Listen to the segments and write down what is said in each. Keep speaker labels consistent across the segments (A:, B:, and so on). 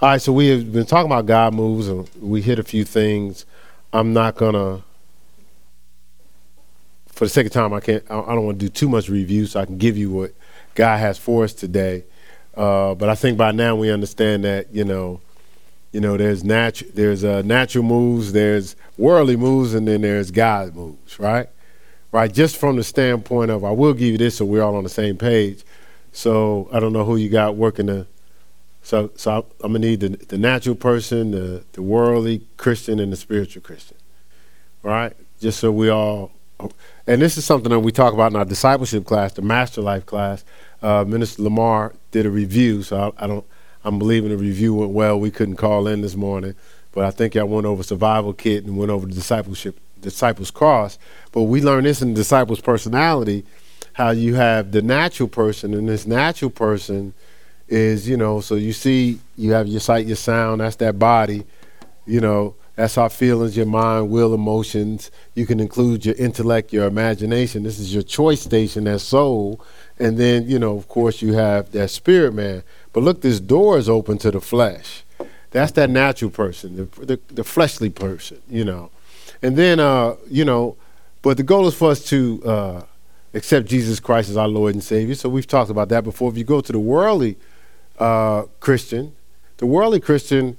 A: All right, so we have been talking about God moves, and we hit a few things. I'm not gonna, for the sake of time, I can't. I don't want to do too much review, so I can give you what God has for us today. Uh, but I think by now we understand that you know, you know, there's natural, there's uh, natural moves, there's worldly moves, and then there's God moves, right? Right. Just from the standpoint of, I will give you this, so we're all on the same page. So I don't know who you got working the so, so I, am gonna need the, the natural person, the, the worldly Christian, and the spiritual Christian. Right? Just so we all, and this is something that we talk about in our discipleship class, the Master Life class. Uh, Minister Lamar did a review, so I, I, don't. I'm believing the review went well. We couldn't call in this morning, but I think I went over survival kit and went over the discipleship, disciples cross. But we learned this in disciples personality, how you have the natural person, and this natural person is you know so you see you have your sight your sound that's that body you know that's our feelings your mind will emotions you can include your intellect your imagination. This is your choice station that soul. And then you know of course you have that spirit man. But look this door is open to the flesh. That's that natural person the, the, the fleshly person you know. And then uh you know but the goal is for us to uh accept jesus christ as our lord and savior. So we've talked about that before. If you go to the worldly uh, Christian, the worldly Christian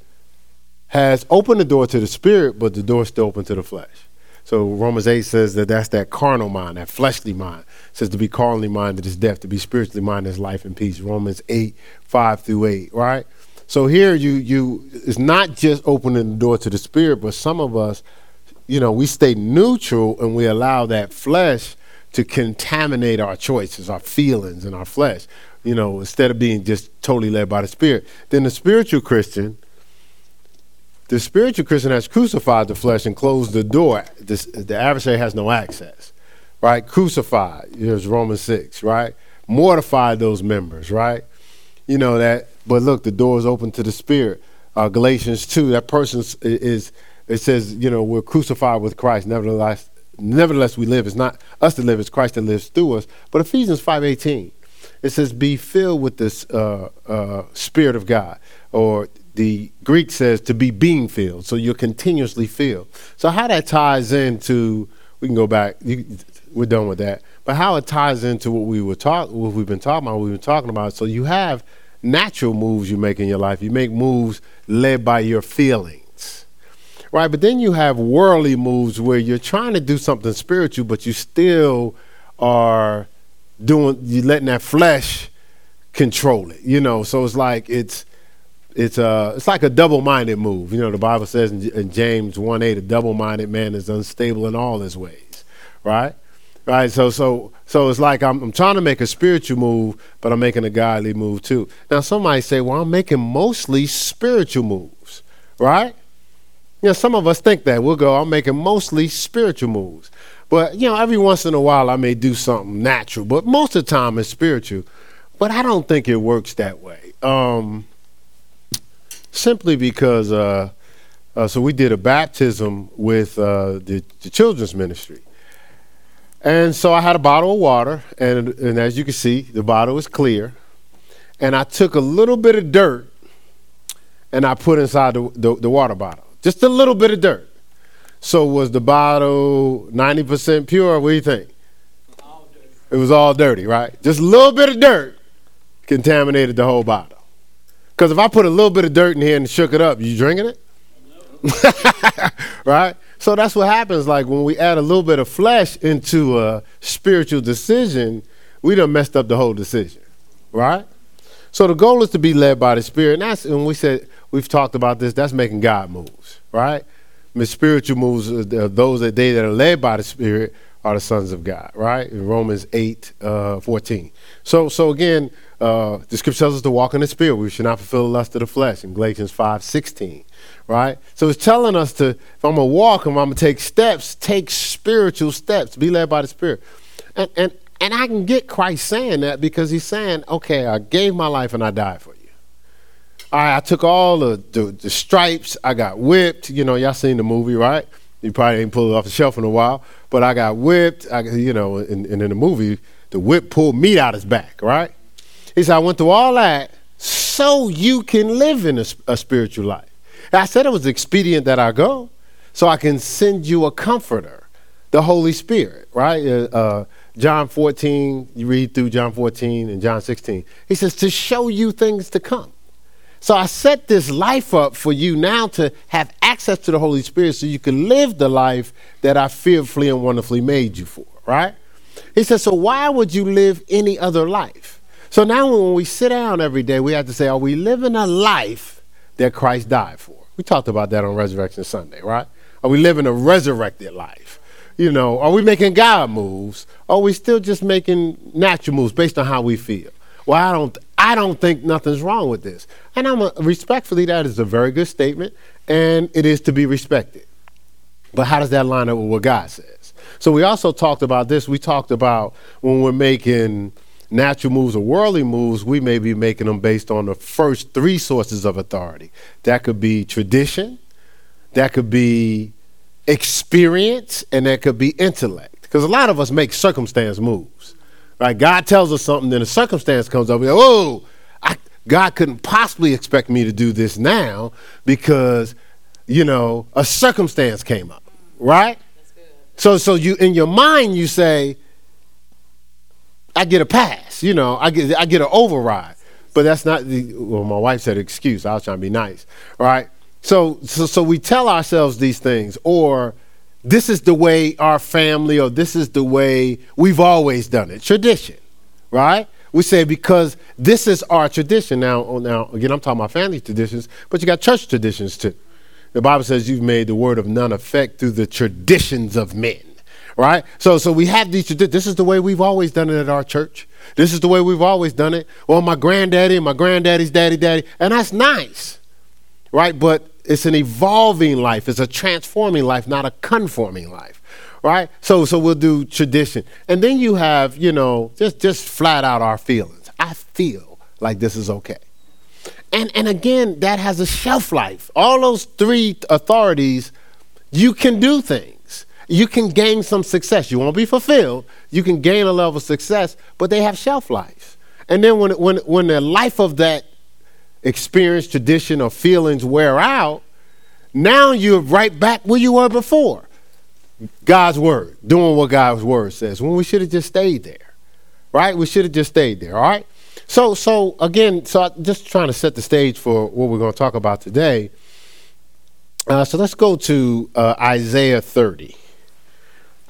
A: has opened the door to the spirit, but the door is still open to the flesh. So Romans 8 says that that's that carnal mind, that fleshly mind. It says to be carnally minded is death, to be spiritually minded is life and peace. Romans 8, 5 through 8, right? So here you you it's not just opening the door to the spirit, but some of us, you know, we stay neutral and we allow that flesh to contaminate our choices, our feelings, and our flesh you know, instead of being just totally led by the Spirit. Then the spiritual Christian, the spiritual Christian has crucified the flesh and closed the door. This, the adversary has no access, right? Crucified, here's Romans 6, right? Mortified those members, right? You know that, but look, the door is open to the Spirit. Uh, Galatians 2, that person is, it says, you know, we're crucified with Christ. Nevertheless, nevertheless we live. It's not us that live, it's Christ that lives through us. But Ephesians 5.18, it says, be filled with this uh, uh, Spirit of God. Or the Greek says to be being filled. So you're continuously filled. So how that ties into, we can go back, you, we're done with that. But how it ties into what we were talk, what we've been talking about, we've been talking about. So you have natural moves you make in your life. You make moves led by your feelings. Right? But then you have worldly moves where you're trying to do something spiritual, but you still are doing you letting that flesh control it. You know, so it's like it's it's uh it's like a double-minded move. You know, the Bible says in, in James 1 8, a double-minded man is unstable in all his ways. Right? Right. So so so it's like I'm I'm trying to make a spiritual move, but I'm making a godly move too. Now somebody say, Well, I'm making mostly spiritual moves, right? You know, some of us think that. We'll go, I'm making mostly spiritual moves. But, you know, every once in a while I may do something natural, but most of the time it's spiritual. But I don't think it works that way. Um, simply because, uh, uh, so we did a baptism with uh, the, the, children's ministry. And so I had a bottle of water, and, and as you can see, the bottle is clear. And I took a little bit of dirt and I put inside the, the, the water bottle, just a little bit of dirt. So was the bottle 90% pure? What do you think? It was all dirty, right? Just a little bit of dirt contaminated the whole bottle. Because if I put a little bit of dirt in here and shook it up, you drinking it? Right? So that's what happens. Like when we add a little bit of flesh into a spiritual decision, we done messed up the whole decision, right? So the goal is to be led by the Spirit. And that's, and we said, we've talked about this, that's making God moves, right? Spiritual moves, uh, those that they that are led by the Spirit are the sons of God, right? In Romans 8, uh, 14. So, so again, uh, the scripture tells us to walk in the Spirit. We should not fulfill the lust of the flesh in Galatians 5, 16, right? So it's telling us to, if I'm going to walk, if I'm going to take steps, take spiritual steps, be led by the Spirit. And, and, and I can get Christ saying that because he's saying, okay, I gave my life and I died for you. I, took all the, the, the stripes. I got whipped. You know, y'all seen the movie, right? You probably ain't pulled it off the shelf in a while, but I got whipped. I, you know, and, in the movie, the whip pulled meat out his back, right? He said, I went through all that so you can live in a, a spiritual life. And I said it was expedient that I go so I can send you a comforter, the Holy Spirit, right? Uh, uh, John 14, you read through John 14 and John 16. He says, to show you things to come. So I set this life up for you now to have access to the Holy Spirit so you can live the life that I fearfully and wonderfully made you for, right? He says, so why would you live any other life? So now when we sit down every day, we have to say, are we living a life that Christ died for? We talked about that on Resurrection Sunday, right? Are we living a resurrected life? You know, are we making God moves? Or are we still just making natural moves based on how we feel? Well, I don't I don't think nothing's wrong with this. And I'm a, respectfully that is a very good statement and it is to be respected. But how does that line up with what God says? So we also talked about this. We talked about when we're making natural moves or worldly moves, we may be making them based on the first three sources of authority. That could be tradition, that could be experience, and that could be intellect. Because a lot of us make circumstance moves. Right? God tells us something, then a circumstance comes up. We go, oh, I, God couldn't possibly expect me to do this now because, you know, a circumstance came up. Right? So, so you in your mind you say, I get a pass. You know, I get I get an override. But that's not the well, my wife said excuse. I was trying to be nice. Right? So so so we tell ourselves these things, or this is the way our family, or this is the way we've always done it. Tradition. Right? We say because this is our tradition. Now, oh, now again, I'm talking about family traditions, but you got church traditions too. The Bible says you've made the word of none effect through the traditions of men right? So, so we have these. This is the way we've always done it at our church. This is the way we've always done it. Well, my granddaddy and my granddaddy's daddy, daddy, and that's nice, right? But it's an evolving life. It's a transforming life, not a conforming life, right? So, so we'll do tradition, and then you have, you know, just just flat out our feelings. I feel like this is okay. And, and again, that has a shelf life. All those three authorities, you can do things you can gain some success. You won't be fulfilled. You can gain a level of success, but they have shelf life. And then when when when the life of that experience, tradition, or feelings wear out, now you're right back where you were before. God's word, doing what God's word says. When we should have just stayed there, right? We should have just stayed there. All right. So so again, so I'm just trying to set the stage for what we're going to talk about today. Uh, so let's go to uh, Isaiah 30.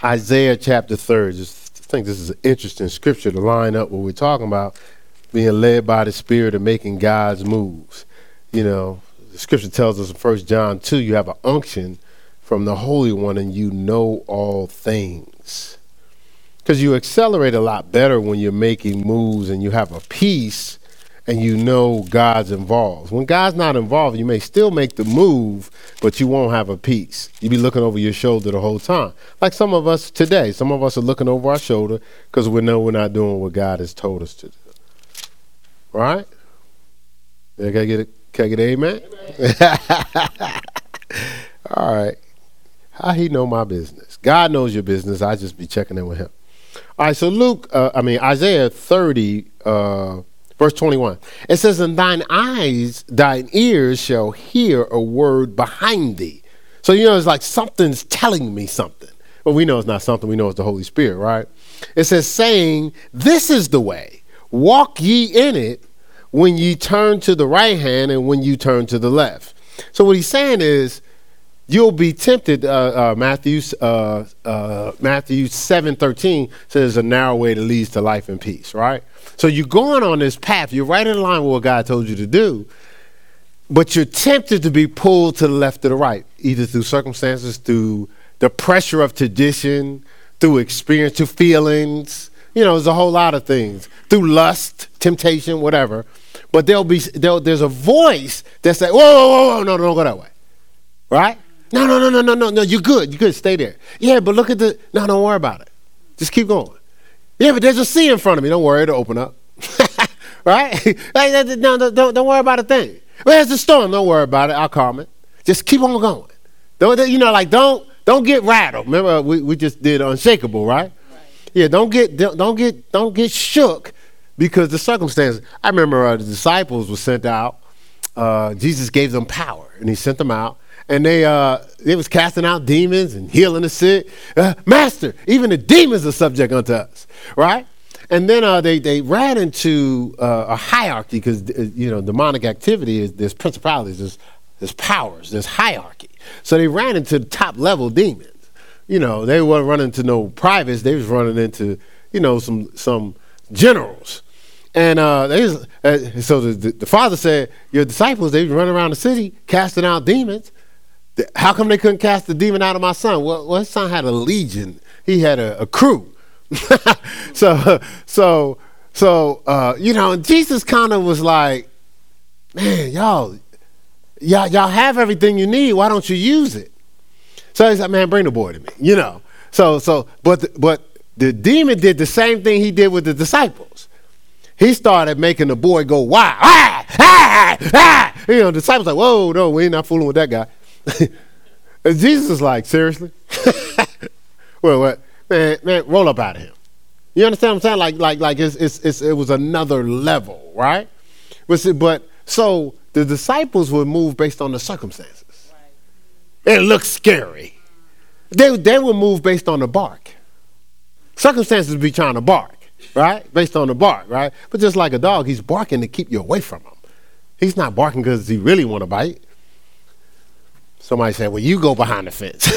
A: Isaiah chapter 30. Just think this is an interesting scripture to line up what we're talking about, being led by the Spirit and making God's moves. You know, the scripture tells us in 1 John 2, you have an unction from the Holy One and you know all things. Because you accelerate a lot better when you're making moves and you have a peace and you know God's involved. When God's not involved, you may still make the move, but you won't have a peace. You be looking over your shoulder the whole time. Like some of us today, some of us are looking over our shoulder because we know we're not doing what God has told us to do. Right? Can I get a, can I get amen? amen. All right. How he know my business? God knows your business. I just be checking in with him. All right. So Luke, uh, I mean Isaiah thirty. Uh, Verse 21. It says, And thine eyes, thine ears shall hear a word behind thee. So, you know, it's like something's telling me something. Well, we know it's not something, we know it's the Holy Spirit, right? It says, saying, This is the way, walk ye in it when ye turn to the right hand and when you turn to the left. So, what he's saying is, you'll be tempted. Uh, uh, Matthew uh, uh, Matthew seven thirteen says a narrow way that leads to life and peace. Right. So you're going on this path. You're right in line with what God told you to do, but you're tempted to be pulled to the left or the right, either through circumstances, through the pressure of tradition, through experience, through feelings. You know, there's a whole lot of things through lust, temptation, whatever. But there'll be there'll, there's a voice that say, "Whoa, whoa, whoa, whoa, no, don't go that way," right? No, no, no, no, no, no, no. You're good. You're good. Stay there. Yeah, but look at the. No, don't worry about it. Just keep going. Yeah, but there's a sea in front of me. Don't worry, it'll open up. right? no, don't, don't worry about a thing. Where's the storm? Don't worry about it. I'll calm it. Just keep on going. Don't you know? Like don't don't get rattled. Remember we, we just did unshakable, right? Yeah. Don't get don't, get don't get shook because the circumstances. I remember uh, the disciples were sent out. Uh, Jesus gave them power, and He sent them out, and they uh, they was casting out demons and healing the sick. Uh, Master, even the demons are subject unto us, right? And then uh, they they ran into uh, a hierarchy because you know demonic activity is there's principalities, there's there's powers, there's hierarchy. So they ran into the top level demons. You know, they weren't running into no privates. They was running into you know some some generals. And uh, they was, uh, so the, the, the, father said, Your disciples, they run around the city casting out demons. How come they couldn't cast the demon out of my son? Well, well his son had a legion, he had a, a crew. so, so, so, uh, you know, Jesus kind of was like, Man, y'all, y'all, y'all have everything you need. Why don't you use it? So he's like, Man, bring the boy to me, you know. So, so, but, but the demon did the same thing he did with the disciples. He started making the boy go wild. Ah, ah, ah. You know, the disciples like, whoa, no, we ain't not fooling with that guy. and Jesus is like, seriously? well, what? Man, man, roll up out of him. You understand what I'm saying? Like, like, like it's, it's, it's, it was another level, right? But, but so the disciples were moved based on the circumstances. It looks scary. They, they were moved based on the bark. Circumstances be trying to bark, right? Based on the bark, right? But just like a dog, he's barking to keep you away from him. He's not barking because he really want to bite. Somebody said, "Well, you go behind the fence.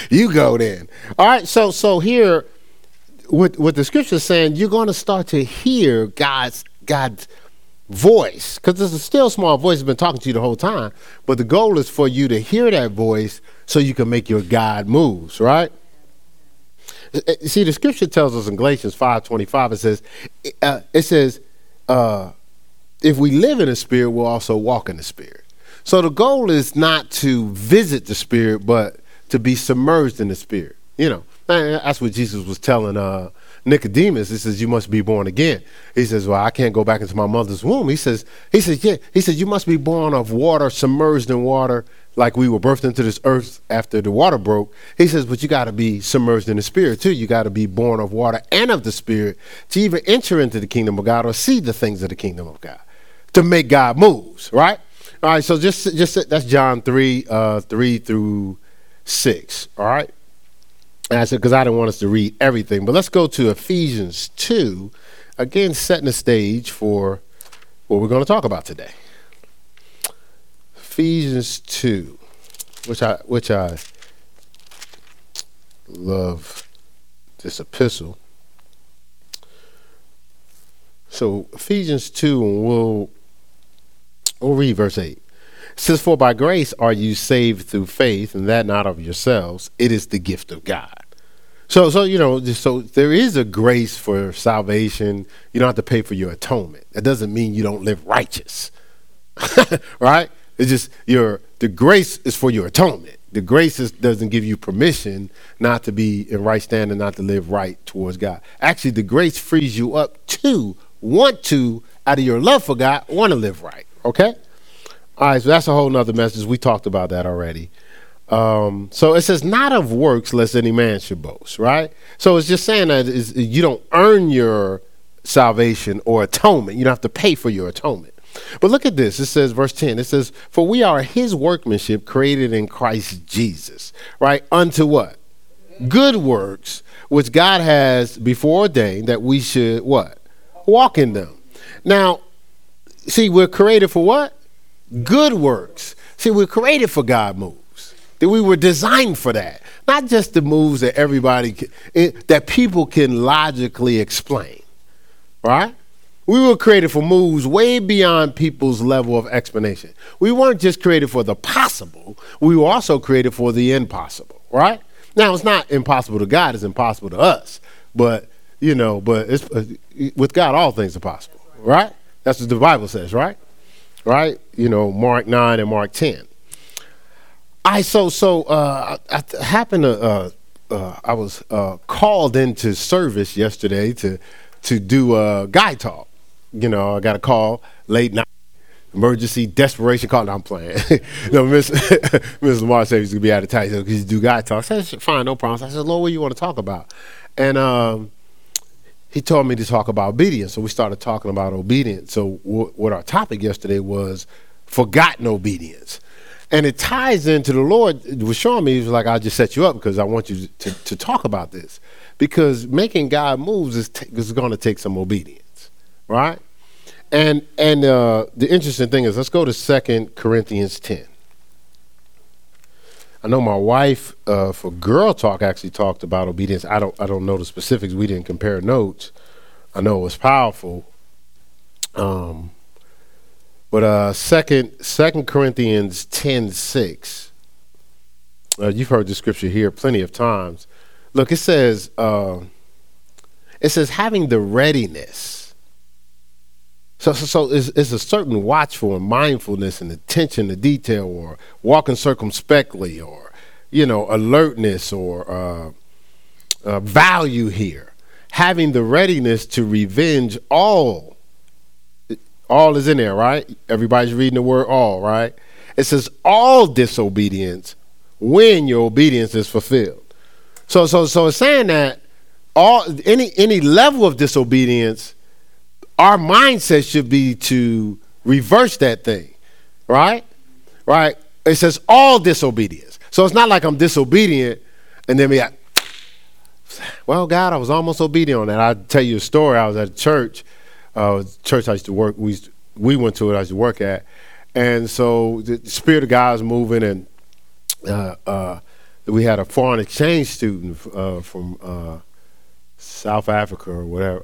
A: you go then." All right. So, so here, what what the scripture is saying, you're going to start to hear God's God's voice because there's a still small voice has been talking to you the whole time. But the goal is for you to hear that voice so you can make your God moves. Right. Uh, uh, see, the scripture tells us in Galatians five twenty five. It says, uh, it says, uh, if we live in the spirit, we'll also walk in the spirit. So the goal is not to visit the spirit, but to be submerged in the spirit. You know, that's what Jesus was telling uh, Nicodemus. He says, "You must be born again." He says, "Well, I can't go back into my mother's womb." He says, "He says, yeah." He says, "You must be born of water, submerged in water, like we were birthed into this earth after the water broke. He says, but you got to be submerged in the spirit too. You got to be born of water and of the spirit to even enter into the kingdom of God or see the things of the kingdom of God, to make God moves, right? All right, so just just that's John three, uh, three through six. All right, and I said because I didn't want us to read everything, but let's go to Ephesians two, again setting the stage for what we're going to talk about today. Ephesians 2, which I which I love this epistle. So Ephesians 2, and we'll we'll read verse 8. Says, For by grace are you saved through faith, and that not of yourselves. It is the gift of God. So, so you know, so there is a grace for salvation. You don't have to pay for your atonement. That doesn't mean you don't live righteous, right? It's just your the grace is for your atonement. The grace is, doesn't give you permission not to be in right standing, not to live right towards God. Actually, the grace frees you up to want to, out of your love for God, want to live right. Okay? All right, so that's a whole nother message. We talked about that already. Um, so it says, not of works, lest any man should boast, right? So it's just saying that you don't earn your salvation or atonement. You don't have to pay for your atonement. But look at this. It says, verse 10, it says, For we are his workmanship created in Christ Jesus, right? Unto what? Good works, which God has before ordained that we should what? Walk in them. Now, see, we're created for what? Good works. See, we're created for God moves. That we were designed for that. Not just the moves that everybody, that people can logically explain, right? We were created for moves way beyond people's level of explanation. We weren't just created for the possible, we were also created for the impossible, right? Now, it's not impossible to God, it's impossible to us. But, you know, but it's, uh, with God, all things are possible, right? That's what the Bible says, right? Right? You know, Mark 9 and Mark 10. I so so uh, I, I happened to uh, uh, I was uh, called into service yesterday to to do a guy talk, you know, I got a call late night, emergency, desperation call. No, I'm playing. no, Miss Miss Lamar said he's gonna be out of town because he's do guy talk. I said, fine, no problem. I said, Lord, what you want to talk about? And um, he told me to talk about obedience. So we started talking about obedience. So w- what our topic yesterday was forgotten obedience. And it ties into the Lord was showing me, he was like, I'll just set you up because I want you to, to talk about this. Because making God moves is, t- is going to take some obedience, right? And and uh, the interesting thing is, let's go to Second Corinthians 10. I know my wife uh, for Girl Talk actually talked about obedience. I don't I don't know the specifics. We didn't compare notes. I know it was powerful. Um, but uh, second Second Corinthians ten six. Uh, you've heard the scripture here plenty of times. Look, it says uh, it says having the readiness. So, so, so it's, it's, a certain watchful and mindfulness and attention to detail, or walking circumspectly, or you know, alertness or uh, uh, value here. Having the readiness to revenge all all is in there, right? Everybody's reading the word all, right? It says all disobedience when your obedience is fulfilled. So so so it's saying that all any any level of disobedience, our mindset should be to reverse that thing. Right? Right? It says all disobedience. So it's not like I'm disobedient and then we like, well, God, I was almost obedient on that. I'll tell you a story. I was at a church uh, church I used to work. We to, we went to it. I used to work at, and so the spirit of God was moving, and uh, uh, we had a foreign exchange student uh, from uh, South Africa or whatever.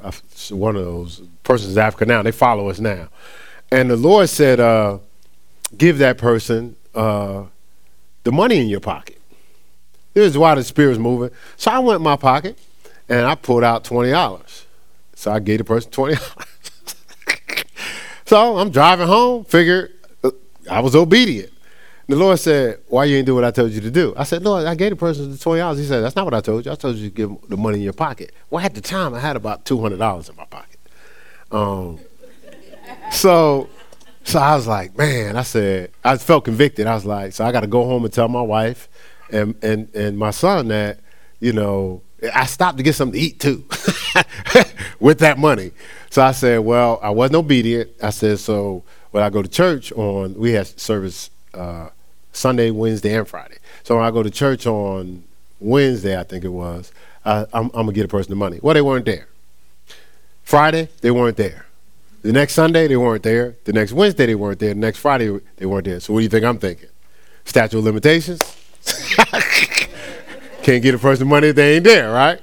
A: One of those persons is Africa now. They follow us now, and the Lord said, uh, "Give that person the money in your pocket." This is why the spirit was moving. So I went in my pocket and I pulled out twenty dollars. So I gave the person twenty dollars. So I'm driving home, figured uh, I was obedient. The Lord said, Why you ain't do what I told you to do? I said, Lord, I gave the person the $20. He said, That's not what I told you. I told you to give the money in your pocket. Well, at the time, I had about $200 in my pocket. Um, so, so I was like, Man, I said, I felt convicted. I was like, So I got to go home and tell my wife and, and, and my son that, you know, I stopped to get something to eat too with that money. So I said, well, I wasn't obedient. I said, so when I go to church on, we had service uh, Sunday, Wednesday, and Friday. So when I go to church on Wednesday, I think it was, I'm, I'm going to get a person the money. Well, they weren't there. Friday, they weren't there. The next Sunday, they weren't there. The next Wednesday, they weren't there. The next Friday, they weren't there. So what do you think I'm thinking? Statute of limitations? Can't get a person the money if they ain't there, right?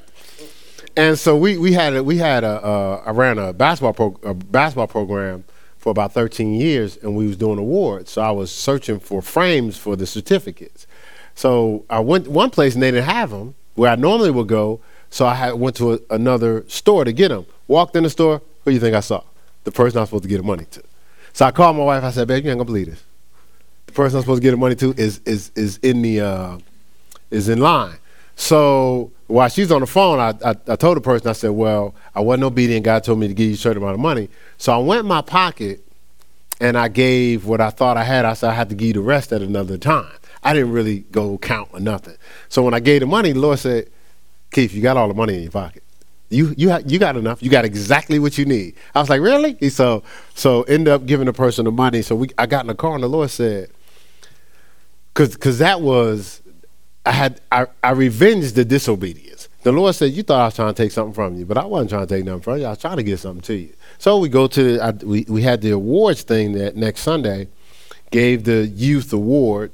A: and so we we had a, we had a uh, ran a basketball pro, a basketball program for about 13 years, and we was doing awards. So I was searching for frames for the certificates. So I went one place and they didn't have them where I normally would go. So I had, went to a, another store to get them. Walked in the store. Who do you think I saw? The person I'm supposed to get the money to. So I called my wife. I said, "Babe, you ain't gonna believe this. The person I'm supposed to get the money to is is is in the uh, is in line." So while she's on the phone, I, I, I, told the person, I said, Well, I wasn't obedient. God told me to give you a certain amount of money. So I went in my pocket and I gave what I thought I had. I said, I had to give you the rest at another time. I didn't really go count or nothing. So when I gave the money, the Lord said, Keith, you got all the money in your pocket. You you ha- you got enough. You got exactly what you need. I was like, really? So so end up giving the person the money. So we I got in the car and the Lord said, because that was I had I, I revenged the disobedience. The Lord said, "You thought I was trying to take something from you, but I wasn't trying to take nothing from you. I was trying to get something to you." So we go to I, we we had the awards thing that next Sunday, gave the youth award,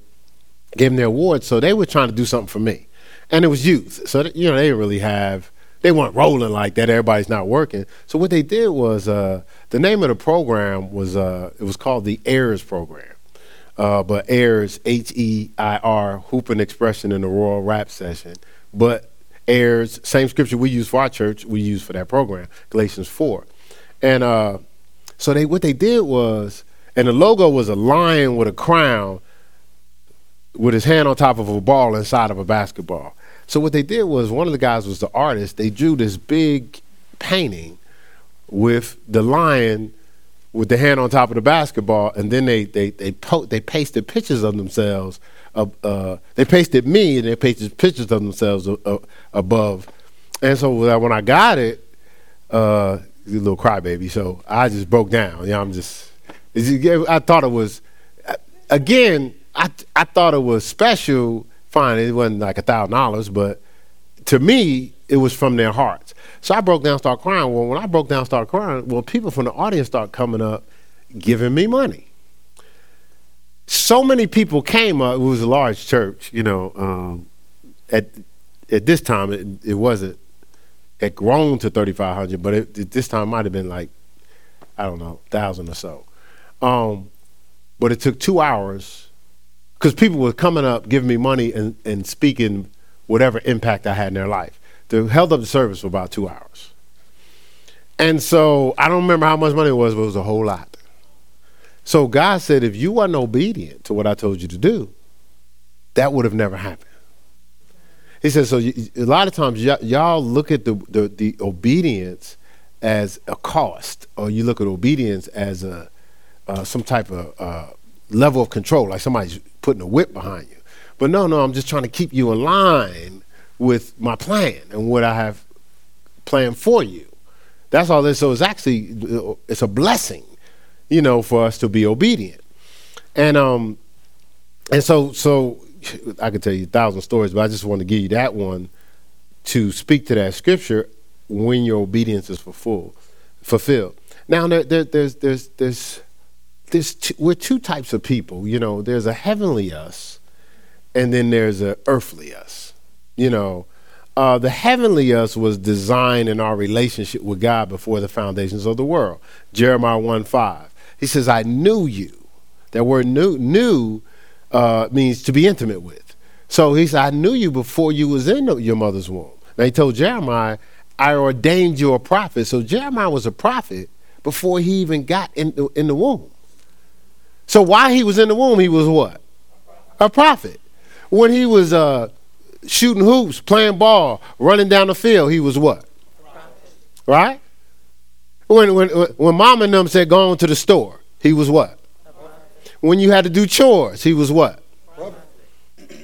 A: gave them their award. So they were trying to do something for me, and it was youth. So you know they didn't really have they weren't rolling like that. Everybody's not working. So what they did was uh, the name of the program was uh, it was called the Heirs Program uh, but Heirs H E I R hooping expression in the Royal Rap session. But Heirs same scripture we use for our church we use for that program Galatians four, and uh, so they what they did was and the logo was a lion with a crown with his hand on top of a ball inside of a basketball. So what they did was one of the guys was the artist. They drew this big painting with the lion with the hand on top of the basketball, and then they they they po- they pasted pictures of themselves. Uh, they pasted me, and they pasted pictures of themselves above. And so when I got it, uh, little crybaby. So I just broke down. You know, I'm just, I thought it was, again, I, I thought it was special. Fine, it wasn't like a thousand dollars, but to me, it was from their hearts. So I broke down, started crying. Well, when I broke down, started crying, well, people from the audience start coming up, giving me money. So many people came up. It was a large church, you know. Um, at at this time, it, it wasn't. It grown to thirty five hundred, but it, it, this time might have been like, I don't know, thousand or so. Um, but it took two hours because people were coming up, giving me money, and, and speaking whatever impact I had in their life. They held up the service for about two hours. And so I don't remember how much money it was, but it was a whole lot. So God said, if you wasn't obedient to what I told you to do, that would have never happened. He said, so you, a lot of times y- y'all look at the, the, the obedience as a cost, or you look at obedience as a uh, some type of uh, level of control, like somebody's putting a whip behind you. But no, no, I'm just trying to keep you in line with my plan and what I have planned for you. That's all this. So it's actually it's a blessing, you know, for us to be obedient. And um, and so so I could tell you a thousand stories, but I just want to give you that one to speak to that scripture when your obedience is fulfilled. Fulfilled. Now there, there, there's there's there's there's two, we're two types of people. You know, there's a heavenly us, and then there's a earthly us. You know, uh, the heavenly us was designed in our relationship with God before the foundations of the world. Jeremiah 1 5. He says, I knew you. That word knew, uh, means to be intimate with. So he said, I knew you before you was in your mother's womb. Now he told Jeremiah, I ordained you a prophet. So Jeremiah was a prophet before he even got in the, in the womb. So while he was in the womb, he was what? A prophet. When he was uh, shooting hoops, playing ball, running down the field, he was what? Right? When, when, when mom and them said, go on to the store, he was what? When you had to do chores, he was what?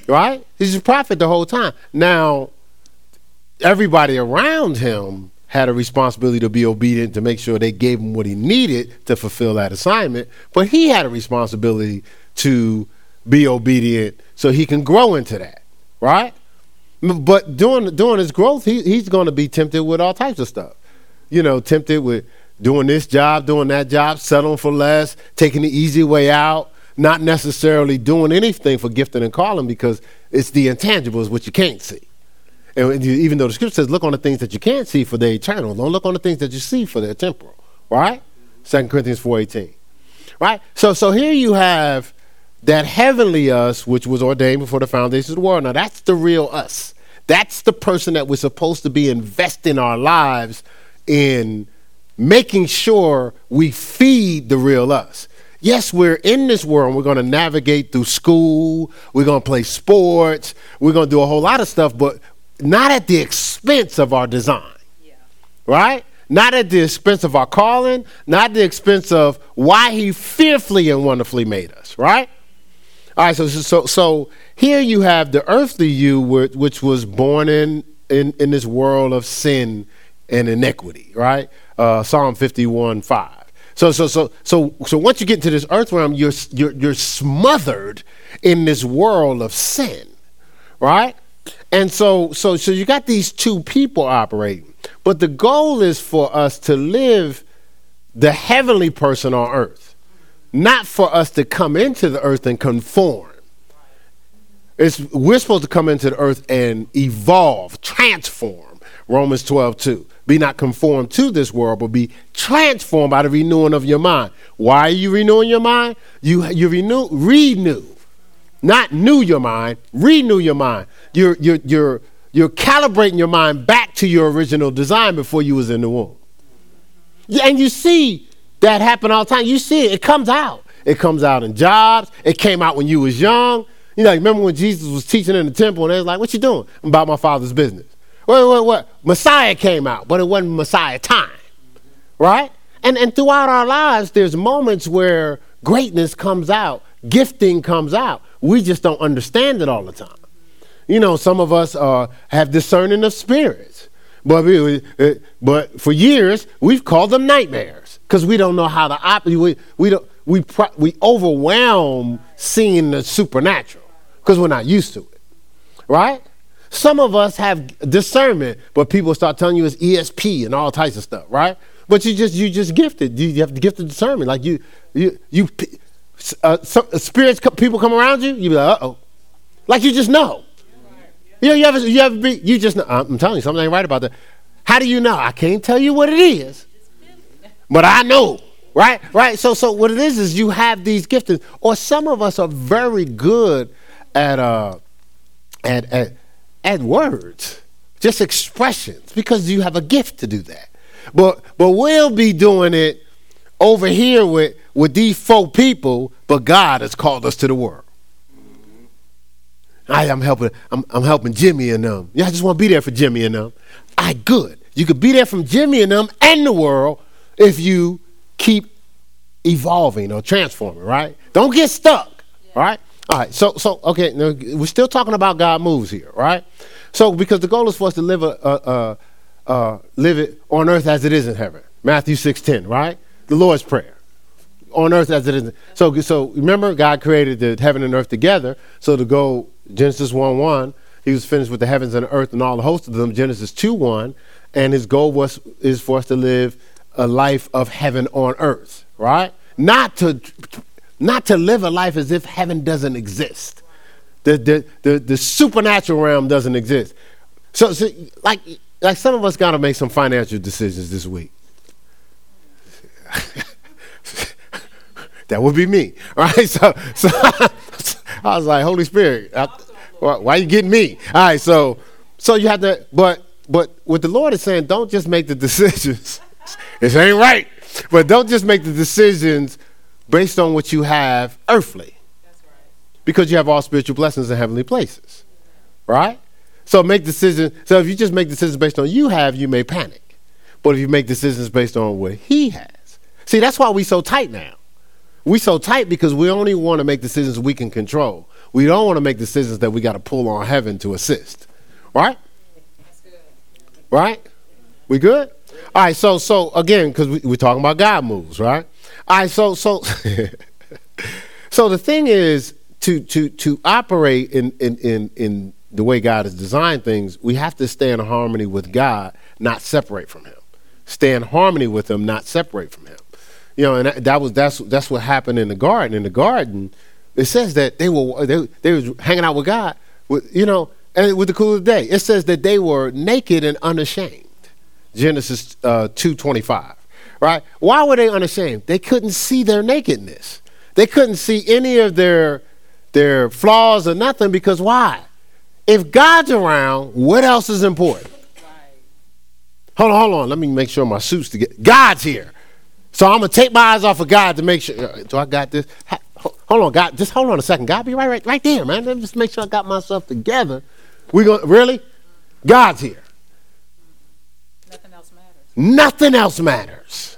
A: Right? He's a prophet the whole time. Now, everybody around him had a responsibility to be obedient to make sure they gave him what he needed to fulfill that assignment, but he had a responsibility to be obedient so he can grow into that, right? But during during his growth, he, he's going to be tempted with all types of stuff. You know, tempted with doing this job, doing that job, settling for less, taking the easy way out, not necessarily doing anything for gifting and calling because it's the intangibles which you can't see. And even though the scripture says, look on the things that you can't see for the eternal, don't look on the things that you see for the temporal, right? 2 Corinthians 4.18, right? So, so here you have that heavenly us, which was ordained before the foundations of the world. Now, that's the real us. That's the person that we're supposed to be investing our lives in making sure we feed the real us. Yes, we're in this world. We're going to navigate through school. We're going to play sports. We're going to do a whole lot of stuff, but not at the expense of our design. Yeah. Right? Not at the expense of our calling, not at the expense of why he fearfully and wonderfully made us, right? All right, so so so here you have the earthly you, which was born in in, in this world of sin and iniquity, right? Uh, Psalm fifty one five. So so so so so once you get into this earth realm, you're you're you're smothered in this world of sin, right? And so so so you got these two people operating, but the goal is for us to live the heavenly person on earth not for us to come into the earth and conform. It's, we're supposed to come into the earth and evolve, transform. Romans 12, 2. Be not conformed to this world, but be transformed by the renewing of your mind. Why are you renewing your mind? You, you renew, renew. Not new your mind, renew your mind. You're, you're, you're, you're calibrating your mind back to your original design before you was in the womb. And you see that happen all the time. You see it, it comes out. It comes out in jobs. It came out when you was young. You know, remember when Jesus was teaching in the temple and they was like, what you doing? I'm about my father's business. What, what, what? Messiah came out, but it wasn't Messiah time. Right? And, and throughout our lives, there's moments where greatness comes out, gifting comes out. We just don't understand it all the time. You know, some of us uh, have discerning of spirits But we, uh, but for years we've called them nightmares because we don't know how to operate. We, we we pro- we overwhelm seeing the supernatural because we're not used to it, right? Some of us have discernment, but people start telling you it's ESP and all types of stuff, right? But you just you just gifted. You, you have the gift discernment. Like you you you uh, some, uh, spirits people come around you. You be like, uh oh, like you just know. You know, you ever, you ever be, you just know, I'm telling you, something ain't right about that. How do you know? I can't tell you what it is, but I know, right? Right? So, so what it is is you have these gifts, or some of us are very good at, uh, at, at, at words, just expressions, because you have a gift to do that. But, but we'll be doing it over here with, with these four people, but God has called us to the world. I, am helping. I'm, I'm helping Jimmy and them. Yeah, I just want to be there for Jimmy and them. I good. You could be there from Jimmy and them and the world if you keep evolving or transforming. Right? Don't get stuck. Yeah. Right? All right. So so okay. Now, we're still talking about God moves here. Right? So because the goal is for us to live a, a, a, a live it on earth as it is in heaven. Matthew six ten. Right? The Lord's prayer on earth as it is. So, so remember, God created the heaven and earth together. So to go Genesis 1 1, he was finished with the heavens and the earth and all the hosts of them. Genesis 2 1, and his goal was is for us to live a life of heaven on earth, right? Not to not to live a life as if heaven doesn't exist. The the the, the supernatural realm doesn't exist. So, so like like some of us got to make some financial decisions this week. that would be me, right? So so I was like, Holy Spirit, I, why are you getting me? All right, so so you have to, but but what the Lord is saying, don't just make the decisions. This ain't right, but don't just make the decisions based on what you have earthly, because you have all spiritual blessings in heavenly places, right? So make decisions. So if you just make decisions based on you have, you may panic. But if you make decisions based on what He has, see, that's why we so tight now. We so tight because we only want to make decisions we can control. We don't want to make decisions that we got to pull on heaven to assist. Right? Right? We good? All right, so so again, because we, we're talking about God moves, right? All right, so so so the thing is to to to operate in in in in the way God has designed things, we have to stay in harmony with God, not separate from Him. Stay in harmony with Him, not separate from Him. You know, and that, that was that's that's what happened in the garden. In the garden, it says that they were they they was hanging out with God, with you know, and with the cool of the day. It says that they were naked and unashamed. Genesis uh, two twenty five. Right? Why were they unashamed? They couldn't see their nakedness. They couldn't see any of their their flaws or nothing because why? If God's around, what else is important? Hold on, hold on. Let me make sure my suit's together. God's here. So I'm gonna take my eyes off of God to make sure. Uh, do I got this? hold on, God. Just hold on a second. God, be right, right, right there, man. Let me just make sure I got myself together. We going to really? God's here.
B: Nothing else matters.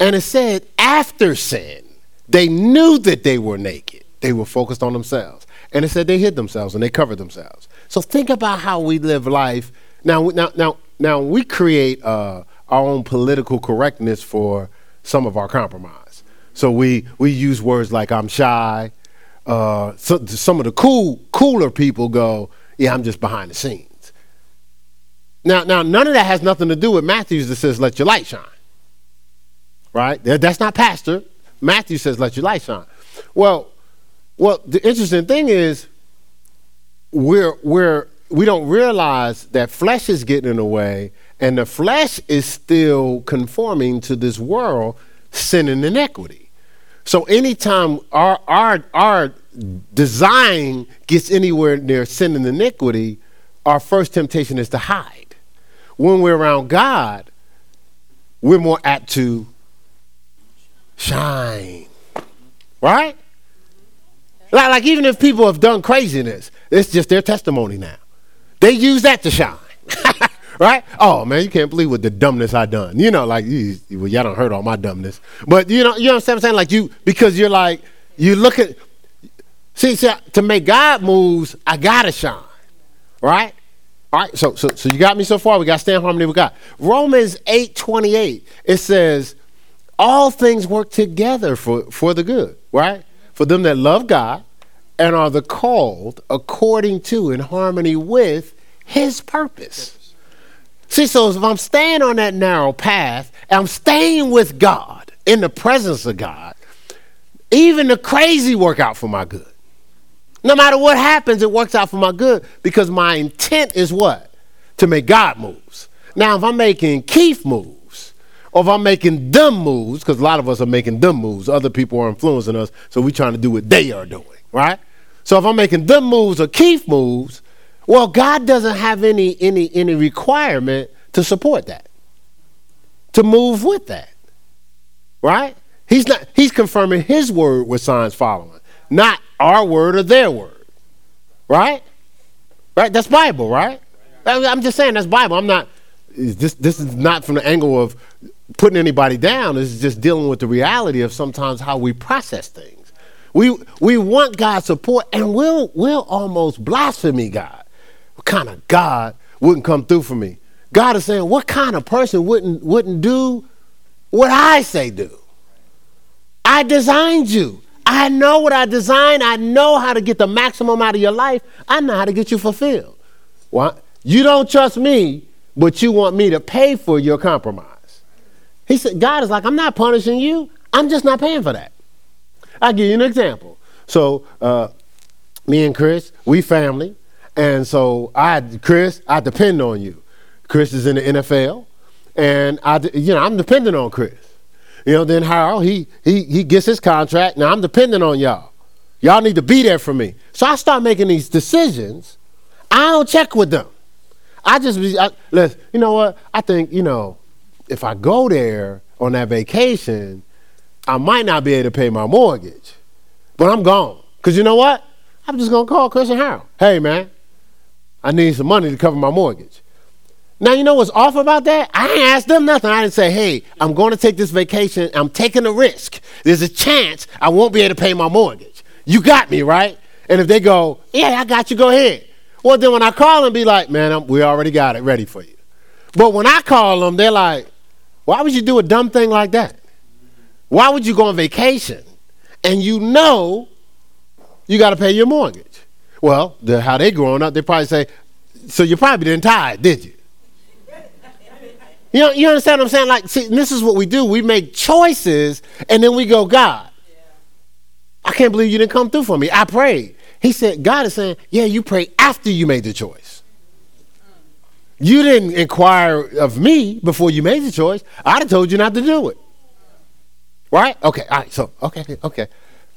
A: And it said after sin, they knew that they were naked. They were focused on themselves. And it said they hid themselves and they covered themselves. So think about how we live life. Now, now, now, now we create. Uh, our own political correctness for some of our compromise. So we we use words like "I'm shy." Uh, so, some of the cool cooler people go, "Yeah, I'm just behind the scenes." Now, now none of that has nothing to do with Matthews that says, "Let your light shine." Right? That's not pastor. Matthew says, "Let your light shine." Well, well, the interesting thing is, we're we're we don't realize that flesh is getting in the way and the flesh is still conforming to this world, sin and iniquity. So anytime our our our design gets anywhere near sin and iniquity, our first temptation is to hide. When we're around God, we're more apt to shine. Right? Like, like even if people have done craziness, it's just their testimony now. They use that to shine. right? Oh man, you can't believe what the dumbness I done. You know, like you, well, y'all don't heard all my dumbness, but you know, you know what I'm saying? Like you, because you're like you look at. See, see, to make God moves, I gotta shine, right? All right, so so so you got me so far. We got in harmony with God. Romans eight twenty eight. It says, "All things work together for for the good." Right for them that love God and are the called according to in harmony with His purpose. See, so if I'm staying on that narrow path, I'm staying with God in the presence of God. Even the crazy work out for my good. No matter what happens, it works out for my good because my intent is what? To make God moves. Now, if I'm making Keith moves, or if I'm making dumb moves, because a lot of us are making dumb moves, other people are influencing us, so we're trying to do what they are doing, right? So if I'm making dumb moves or Keith moves, well, God doesn't have any any any requirement to support that, to move with that, right? He's not. He's confirming His word with signs following, not our word or their word. Right? Right? That's Bible, right? I'm just saying that's Bible. I'm not this this is not from the angle of putting anybody down. This is just dealing with the reality of sometimes how we process things. We we want God's support and we'll we'll almost blaspheme God. What kind of God wouldn't come through for me? God is saying, what kind of person wouldn't wouldn't do what I say do? I designed you. I know what I designed. I know how to get the maximum out of your life. I know how to get you fulfilled. What? You don't trust me, but you want me to pay for your compromise. He said, God is like, I'm not punishing you. I'm just not paying for that. I'll give you an example. So, uh, me and Chris, we family. And so, I, Chris, I depend on you. Chris is in the NFL. And I, you know, I'm dependent on Chris. You know, then Harold, he he he gets his contract. Now I'm depending on y'all. Y'all need to be there for me. So I start making these decisions. I don't check with them. I just I, let's, you know what? I think, you know, if I go there on that vacation, I might not be able to pay my mortgage. But I'm gone. Because you know what? I'm just to call Chris and Harold. Hey, man, I need some money to cover my mortgage. Now, you know what's off about that? I didn't ask them nothing. I didn't say, hey, I'm going to take this vacation. I'm taking a risk. There's a chance I won't be able to pay my mortgage. You got me, right? And if they go, yeah, I got you, go ahead. Well, then when I call them, be like, man, I'm, we already got it ready for you. But when I call them, they're like, why would you do a dumb thing like that? Why would you go on vacation and you know you got to pay your mortgage? Well, the, how they growing up, they probably say, so you probably didn't tie it, did you? You know, you understand what I'm saying? Like, see, this is what we do. We make choices and then we go, God, I can't believe you didn't come through for me. I prayed. He said, God is saying, yeah, you pray after you made the choice. You didn't inquire of me before you made the choice. I'd have told you not to do it. Right? Okay. All right. So, okay. Okay.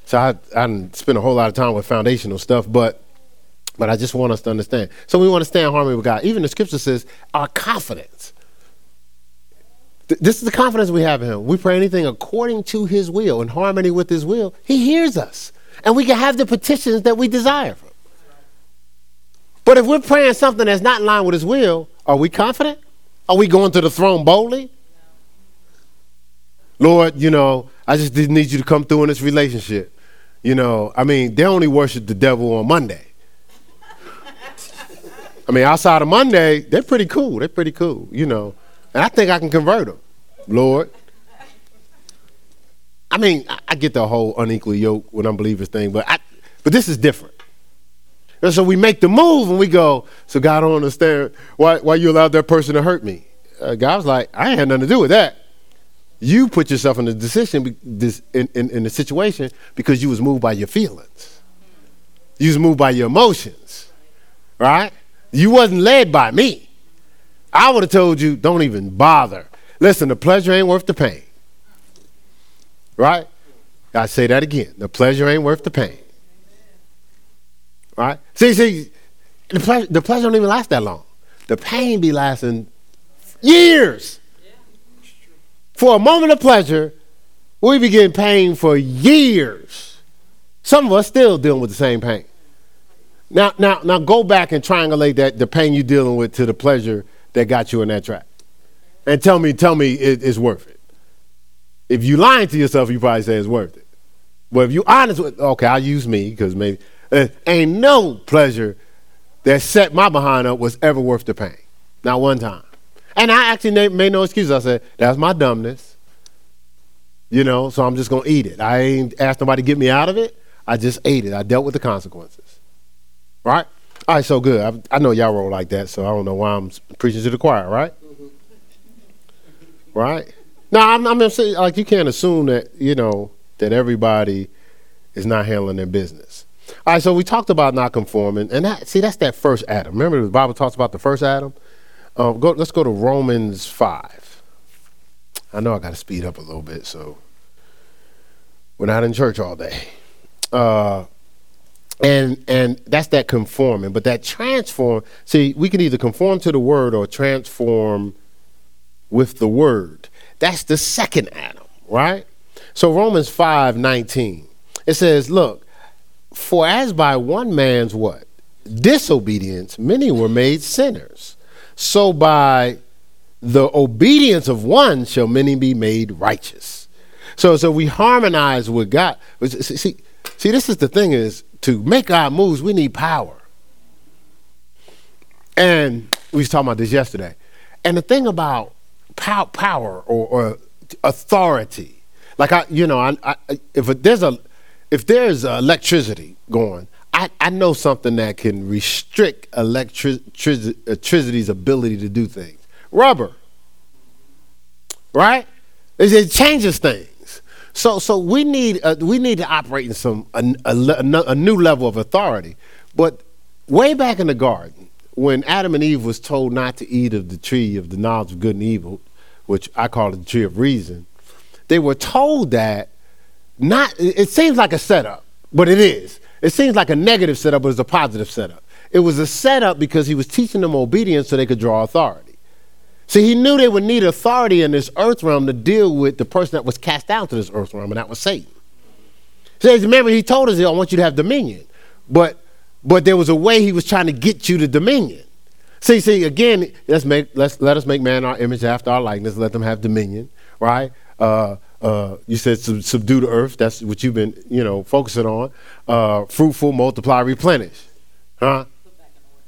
A: So I, I didn't spend a whole lot of time with foundational stuff, but but I just want us to understand. So we want to stay in harmony with God. Even the scripture says our confidence this is the confidence we have in him. We pray anything according to his will, in harmony with his will. He hears us. And we can have the petitions that we desire. But if we're praying something that's not in line with his will, are we confident? Are we going to the throne boldly? Lord, you know, I just didn't need you to come through in this relationship. You know, I mean, they only worship the devil on Monday. I mean, outside of Monday, they're pretty cool. They're pretty cool, you know. And I think I can convert them, Lord. I mean, I get the whole unequally yoked with unbelievers thing, but I, but this is different. And so we make the move and we go, so God don't understand why, why you allowed that person to hurt me. Uh, God's like, I ain't had nothing to do with that. You put yourself in the decision, this, in, in, in the situation because you was moved by your feelings. You was moved by your emotions, right? You wasn't led by me. I would have told you, don't even bother. Listen, the pleasure ain't worth the pain. Right? I say that again. The pleasure ain't worth the pain. Right? See, see, the pleasure, the pleasure don't even last that long. The pain be lasting years. For a moment of pleasure, we be getting pain for years. Some of us still dealing with the same pain. Now, now, now, go back and triangulate that the pain you're dealing with to the pleasure that got you in that trap. And tell me, tell me it, it's worth it. If you lying to yourself, you probably say it's worth it. But if you honest with, okay, I'll use me because maybe uh, ain't no pleasure that set my behind up was ever worth the pain. Not one time. And I actually made no excuses. I said, that's my dumbness. You know, so I'm just going to eat it. I ain't asked nobody to get me out of it. I just ate it. I dealt with the consequences. Right? All right, so good. I, I know y'all roll like that, so I don't know why I'm preaching to the choir, right? Right? Now, I'm, I'm saying, like, you can't assume that, you know, that everybody is not handling their business. All right, so we talked about not conforming, and that, see, that's that first Adam. Remember, the Bible talks about the first Adam. Uh, go, let's go to Romans five. I know I got to speed up a little bit, so we're not in church all day. Uh, and and that's that conforming, but that transform. See, we can either conform to the word or transform with the word. That's the second Adam, right? So Romans five nineteen, it says, "Look, for as by one man's what? Disobedience, many were made sinners. So by the obedience of one shall many be made righteous. So, so we harmonize with God. See, see, this is the thing is to make our moves, we need power. And we was talking about this yesterday. And the thing about pow- power or, or, authority, like I, you know, I, I, if there's a if there's electricity going, I, I know something that can restrict electricity's ability to do things. Rubber, right? It, it changes things. So, so we need uh, we need to operate in some a, a, a new level of authority. But way back in the garden, when Adam and Eve was told not to eat of the tree of the knowledge of good and evil, which I call the tree of reason, they were told that not it seems like a setup, but it is. It seems like a negative setup, but it's a positive setup. It was a setup because he was teaching them obedience so they could draw authority. See, he knew they would need authority in this earth realm to deal with the person that was cast down to this earth realm, and that was Satan. So remember, he told us, I want you to have dominion. But but there was a way he was trying to get you to dominion. See, see, again, let's make let's let us make man our image after our likeness, let them have dominion, right? Uh, uh, you said sub- subdue the earth. That's what you've been, you know, focusing on. Uh, fruitful, multiply, replenish. Huh?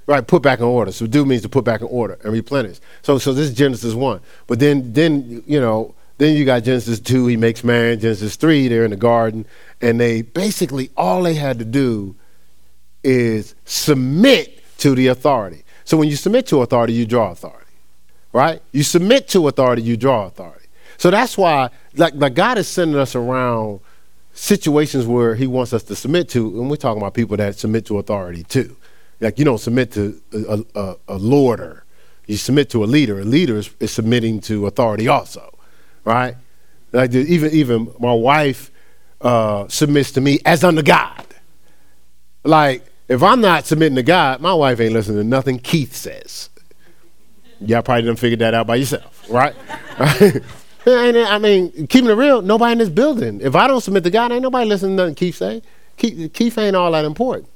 A: Right, put back in order. So do means to put back in order and replenish. So, so this is Genesis one. But then, then you know, then you got Genesis two. He makes man. Genesis three. They're in the garden, and they basically all they had to do is submit to the authority. So when you submit to authority, you draw authority. Right? You submit to authority, you draw authority. So that's why, like, like God is sending us around situations where He wants us to submit to, and we're talking about people that submit to authority too. Like you don't submit to a, a, a lorder, you submit to a leader. A leader is, is submitting to authority also, right? Like even even my wife uh, submits to me as unto God. Like if I'm not submitting to God, my wife ain't listening to nothing Keith says. Y'all probably didn't figure that out by yourself, right? I mean, keeping it real, nobody in this building. If I don't submit to God, ain't nobody listening to nothing Keith say. Keith, Keith ain't all that important.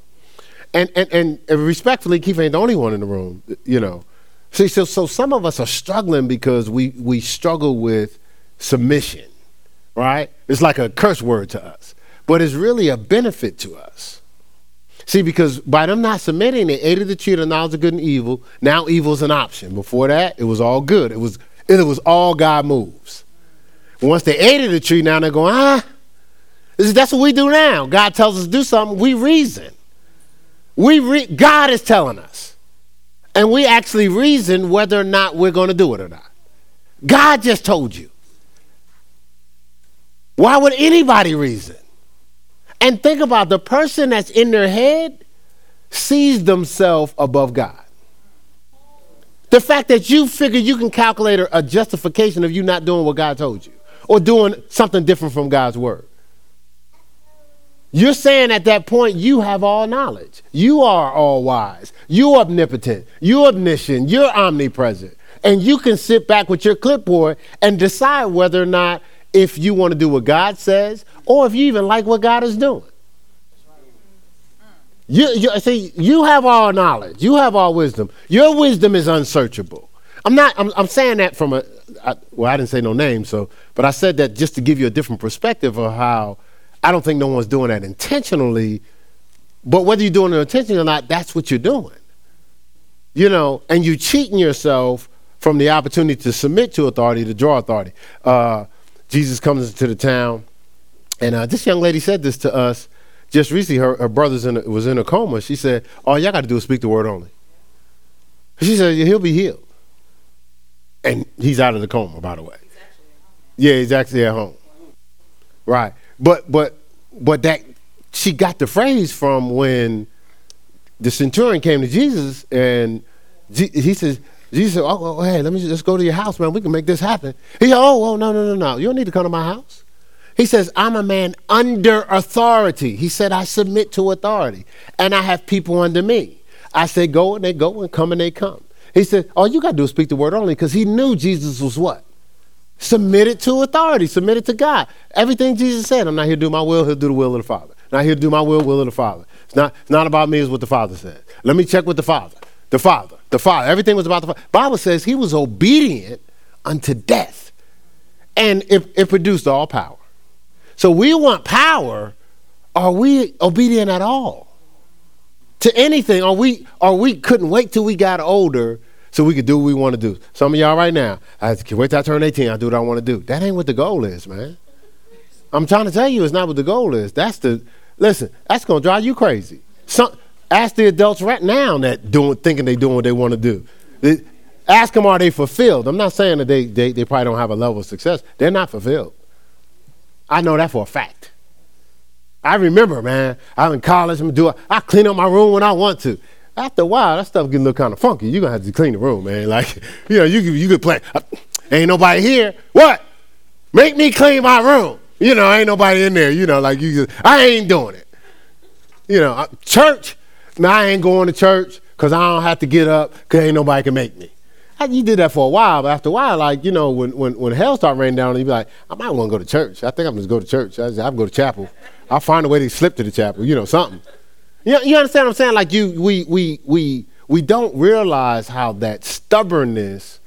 A: And, and and respectfully, Keith ain't the only one in the room. You know, see, so so some of us are struggling because we we struggle with submission, right? It's like a curse word to us, but it's really a benefit to us. See, because by them not submitting, they ate of the tree of the knowledge of good and evil. Now evil's an option. Before that, it was all good. It was it was all God moves. Once they ate of the tree, now they're going, ah, is, that's what we do now. God tells us to do something, we reason. We re- God is telling us. And we actually reason whether or not we're going to do it or not. God just told you. Why would anybody reason? And think about the person that's in their head sees themselves above God. The fact that you figure you can calculate a justification of you not doing what God told you or doing something different from God's word. You're saying at that point you have all knowledge. You are all wise. You're omnipotent. You're omniscient. You're omnipresent. And you can sit back with your clipboard and decide whether or not if you want to do what God says or if you even like what God is doing. You, you see, you have all knowledge. You have all wisdom. Your wisdom is unsearchable. I'm not. I'm, I'm saying that from a. I, well, I didn't say no name, so. But I said that just to give you a different perspective of how. I don't think no one's doing that intentionally, but whether you're doing it intentionally or not, that's what you're doing. you know, and you're cheating yourself from the opportunity to submit to authority, to draw authority. Uh, Jesus comes into the town, and uh, this young lady said this to us just recently. Her, her brother's in a, was in a coma. She said, "All y'all got to do is speak the word only." She said, "He'll be healed," and he's out of the coma, by the way. Yeah, he's actually at home. Right, but but but that she got the phrase from when the centurion came to Jesus and he says, Jesus said, oh, oh, hey, let me just go to your house, man. We can make this happen. He said, oh, oh, no, no, no, no. You don't need to come to my house. He says, I'm a man under authority. He said, I submit to authority and I have people under me. I say, go and they go and come and they come. He said, all you got to do is speak the word only because he knew Jesus was what? Submitted to authority, Submit it to God. Everything Jesus said, I'm not here to do my will, he'll do the will of the Father. Not here to do my will, will of the Father. It's not, it's not about me, it's what the Father said. Let me check with the Father. The Father. The Father. Everything was about the Father. Bible says he was obedient unto death. And it, it produced all power. So we want power. Are we obedient at all? To anything? Are we are we couldn't wait till we got older so we could do what we want to do? Some of y'all right now, I can wait till I turn 18, I'll do what I want to do. That ain't what the goal is, man. I'm trying to tell you it's not what the goal is. That's the listen, that's gonna drive you crazy. Some Ask the adults right now that doing, thinking they're doing what they want to do. They, ask them, are they fulfilled? I'm not saying that they, they, they probably don't have a level of success. They're not fulfilled. I know that for a fact. I remember, man, I'm in college, I'm do I clean up my room when I want to. After a while, that stuff a little kind of funky. You're to have to clean the room, man. Like, you know, you, you could play, uh, ain't nobody here. What? Make me clean my room. You know, ain't nobody in there. You know, like you just, I ain't doing it. You know, uh, church, now I ain't going to church because I don't have to get up because ain't nobody can make me. You did that for a while, but after a while, like, you know, when, when, when hell started raining down, you'd be like, I might want to go to church. I think I'm just go to church. I will go to chapel. I'll find a way to slip to the chapel, you know, something. You, you understand what I'm saying? Like, you, we, we, we, we don't realize how that stubbornness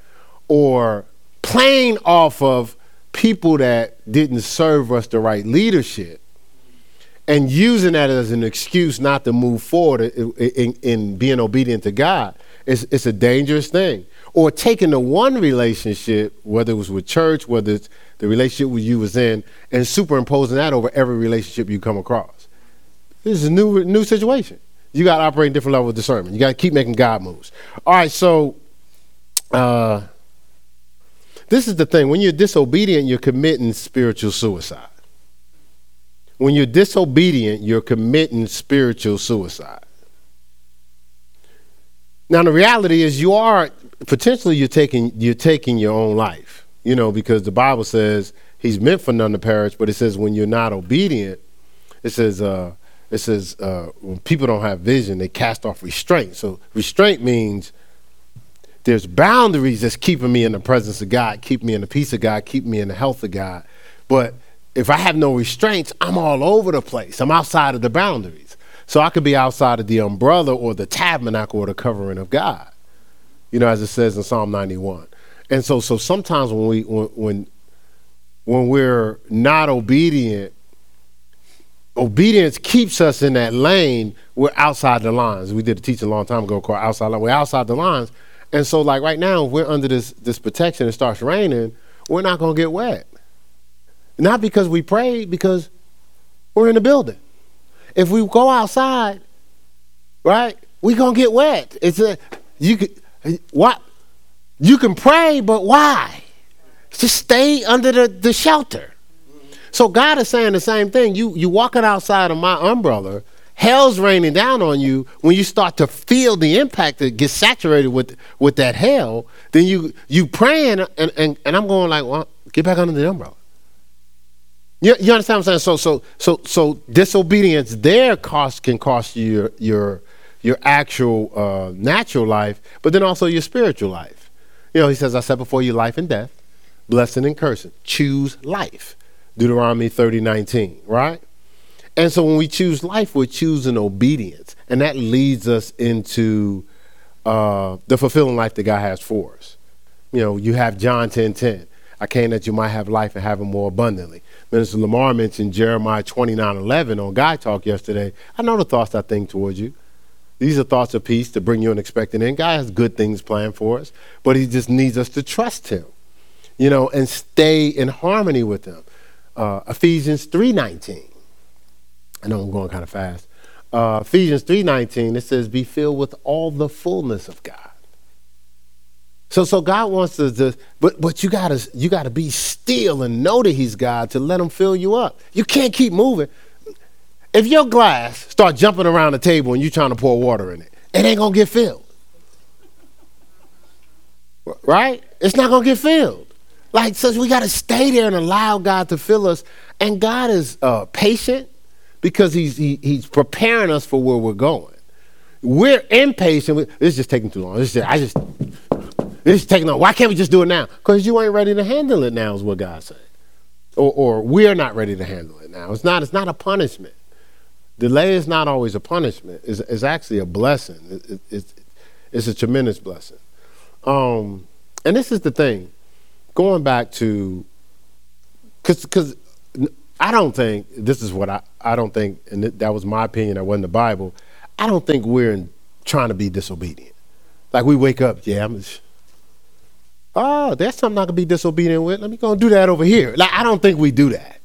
A: or playing off of people that didn't serve us the right leadership and using that as an excuse not to move forward in, in, in being obedient to God, is it's a dangerous thing. Or taking the one relationship, whether it was with church, whether it's the relationship you was in, and superimposing that over every relationship you come across. This is a new new situation. You got to operate a different level of discernment. You got to keep making God moves. All right, so uh, this is the thing. When you're disobedient, you're committing spiritual suicide. When you're disobedient, you're committing spiritual suicide. Now the reality is you are potentially you're taking you're taking your own life. You know, because the Bible says he's meant for none to perish, but it says when you're not obedient, it says uh, it says uh, when people don't have vision, they cast off restraint. So restraint means there's boundaries that's keeping me in the presence of God, keep me in the peace of God, keep me in the health of God. But if I have no restraints, I'm all over the place. I'm outside of the boundaries. So I could be outside of the umbrella or the tabernacle or the covering of God. You know, as it says in Psalm 91. And so so sometimes when we when when, when we're not obedient, obedience keeps us in that lane. We're outside the lines. We did a teaching a long time ago called outside. We're outside the lines. And so like right now, if we're under this this protection, it starts raining, we're not gonna get wet. Not because we prayed, because we're in the building. If we go outside, right, we gonna get wet. It's a you can what you can pray, but why? Just stay under the, the shelter. So God is saying the same thing. You you walking outside of my umbrella, hell's raining down on you. When you start to feel the impact that gets saturated with with that hell, then you you praying and, and, and I'm going like, well, get back under the umbrella. You, you understand what I'm saying? So so so so disobedience there cost can cost you your your, your actual uh, natural life, but then also your spiritual life. You know, he says, "I set before you life and death, blessing and cursing. Choose life." Deuteronomy 30, 19, right? And so when we choose life, we're choosing obedience, and that leads us into uh, the fulfilling life that God has for us. You know, you have John 10, 10. I came that you might have life and have it more abundantly. Minister Lamar mentioned Jeremiah 29 11 on Guy Talk yesterday. I know the thoughts I think towards you. These are thoughts of peace to bring you an expected end. God has good things planned for us, but He just needs us to trust Him, you know, and stay in harmony with Him. Uh, Ephesians three nineteen. I know I'm going kind of fast. Uh, Ephesians three nineteen. It says, "Be filled with all the fullness of God." So, so God wants us to, but but you gotta you gotta be still and know that He's God to let Him fill you up. You can't keep moving. If your glass start jumping around the table and you're trying to pour water in it, it ain't gonna get filled. Right? It's not gonna get filled. Like, so we gotta stay there and allow God to fill us. And God is uh, patient because he's he, He's preparing us for where we're going. We're impatient. This is just taking too long. Is, I just this is taking long. Why can't we just do it now? Because you ain't ready to handle it now, is what God said. Or, or we're not ready to handle it now. It's not. It's not a punishment delay is not always a punishment. It's, it's actually a blessing. It, it, it's, it's a tremendous blessing. Um, and this is the thing, going back to, because because I don't think this is what I I don't think, and that was my opinion. That wasn't the Bible. I don't think we're in, trying to be disobedient. Like we wake up, yeah, I'm. Just, oh, that's something I can be disobedient with. Let me go and do that over here. Like I don't think we do that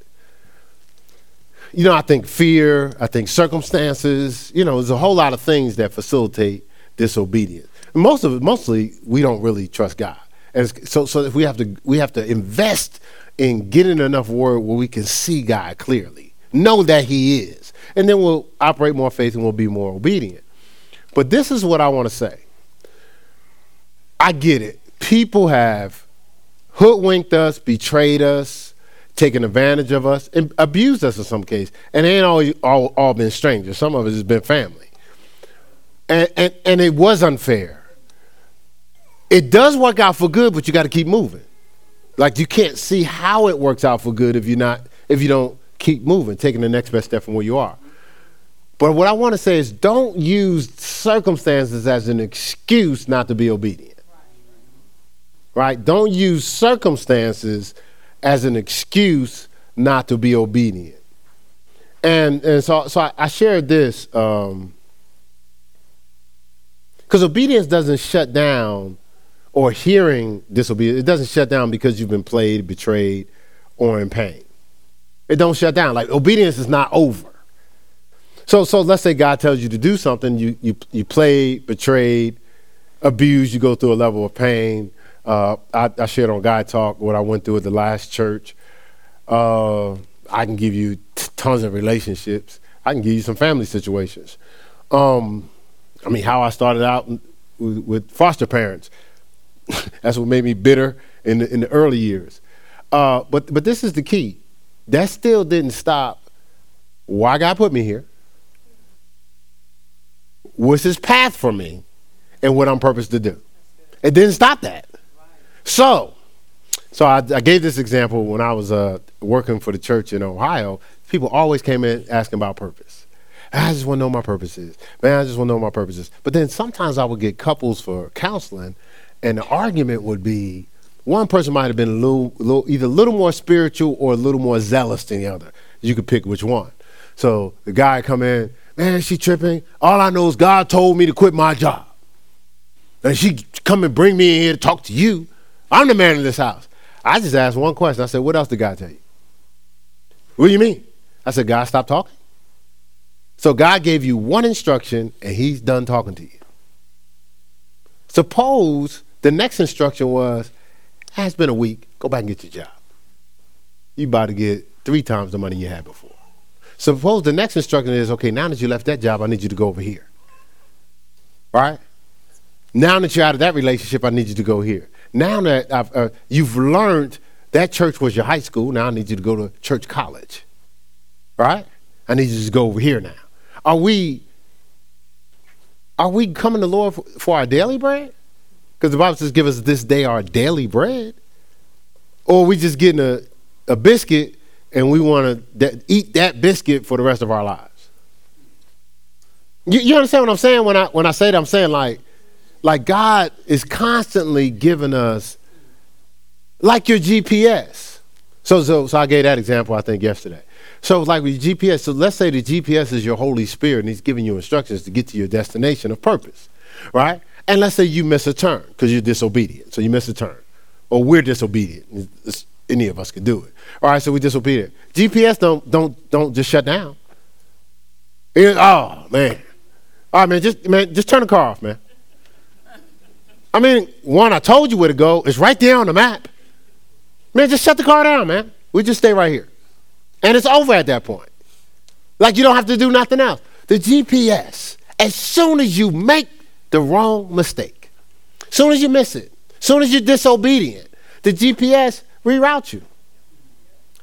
A: you know, I think fear, I think circumstances, you know, there's a whole lot of things that facilitate disobedience. most of it, mostly, we don't really trust God. And so, so if we have to, we have to invest in getting enough word where we can see God clearly, know that He is, and then we'll operate more faith and we'll be more obedient. But this is what I want to say. I get it. People have hoodwinked us, betrayed us, taken advantage of us and abused us in some case. And it ain't always all, all been strangers. Some of it has been family. And, and, and it was unfair. It does work out for good, but you got to keep moving. Like you can't see how it works out for good if you're not if you don't keep moving, taking the next best step from where you are. But what I want to say is don't use circumstances as an excuse not to be obedient. Right? Don't use circumstances as an excuse not to be obedient. And, and so, so I, I shared this because um, obedience doesn't shut down or hearing disobedience, it doesn't shut down because you've been played, betrayed, or in pain. It don't shut down. Like obedience is not over. So, so let's say God tells you to do something, you, you, you played, betrayed, abused, you go through a level of pain, uh, I, I, shared on Guy Talk what I went through at the last church. Uh, I can give you t- tons of relationships. I can give you some family situations. Um, I mean, how I started out with, with foster parents. That's what made me bitter in the, in the early years. Uh, but but this is the key. That still didn't stop why God put me here. What's His path for me, and what I'm purposed to do. It didn't stop that. So, so I, I gave this example when I was uh, working for the church in Ohio. People always came in asking about purpose. I just want to know my purpose is. Man, I just want to know my purpose is. But then sometimes I would get couples for counseling, and the argument would be one person might have been a little, little, either a little more spiritual or a little more zealous than the other. You could pick which one. So the guy come in, man, she tripping. All I know is God told me to quit my job. And she come and bring me in here to talk to you. I'm the man in this house. I just asked one question. I said, What else did God tell you? What do you mean? I said, God, stop talking. So God gave you one instruction and he's done talking to you. Suppose the next instruction was, It's been a week. Go back and get your job. You about to get three times the money you had before. Suppose the next instruction is, okay, now that you left that job, I need you to go over here. Right? Now that you're out of that relationship, I need you to go here. Now that uh, you've learned that church was your high school, now I need you to go to church college. Right? I need you to go over here now. Are we are we coming to Lord for, for our daily bread? Because the Bible says, give us this day our daily bread. Or we just getting a, a biscuit and we want to eat that biscuit for the rest of our lives? You, you understand what I'm saying when I when I say that? I'm saying like like God is constantly giving us, like your GPS. So, so, so I gave that example, I think, yesterday. So like with GPS, so let's say the GPS is your Holy Spirit and he's giving you instructions to get to your destination of purpose, right? And let's say you miss a turn because you're disobedient. So you miss a turn. Or we're disobedient. It's, any of us could do it. All right, so we're disobedient. GPS don't don't don't just shut down. It, oh man. All right, man, just man, just turn the car off, man. I mean, one, I told you where to go. It's right there on the map. Man, just shut the car down, man. We just stay right here. And it's over at that point. Like you don't have to do nothing else. The GPS, as soon as you make the wrong mistake, as soon as you miss it, as soon as you're disobedient, the GPS reroutes you,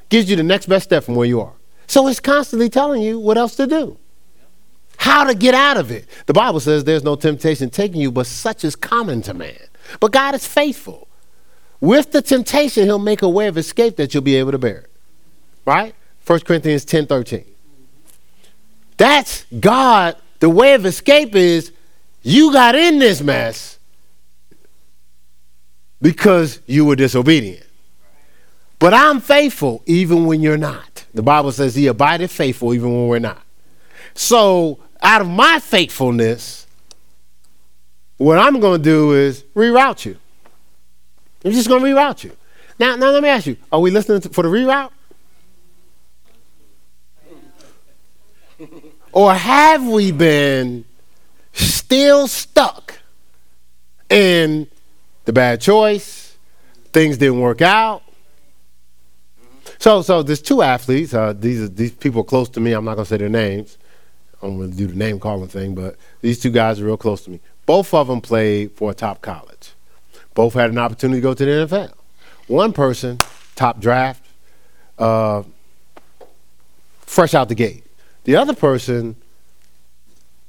A: gives you the next best step from where you are. So it's constantly telling you what else to do, how to get out of it. The Bible says there's no temptation taking you, but such is common to man. But God is faithful. With the temptation, He'll make a way of escape that you'll be able to bear it. Right? 1 Corinthians 10 13. That's God. The way of escape is you got in this mess because you were disobedient. But I'm faithful even when you're not. The Bible says he abideth faithful even when we're not. So, out of my faithfulness, what I'm going to do is reroute you. I'm just going to reroute you. Now, now let me ask you: Are we listening to, for the reroute? Or have we been still stuck in the bad choice? Things didn't work out. So, so there's two athletes. Uh, these these people close to me. I'm not gonna say their names. I'm gonna do the name calling thing, but these two guys are real close to me. Both of them played for a top college. Both had an opportunity to go to the NFL. One person, top draft, uh, fresh out the gate. The other person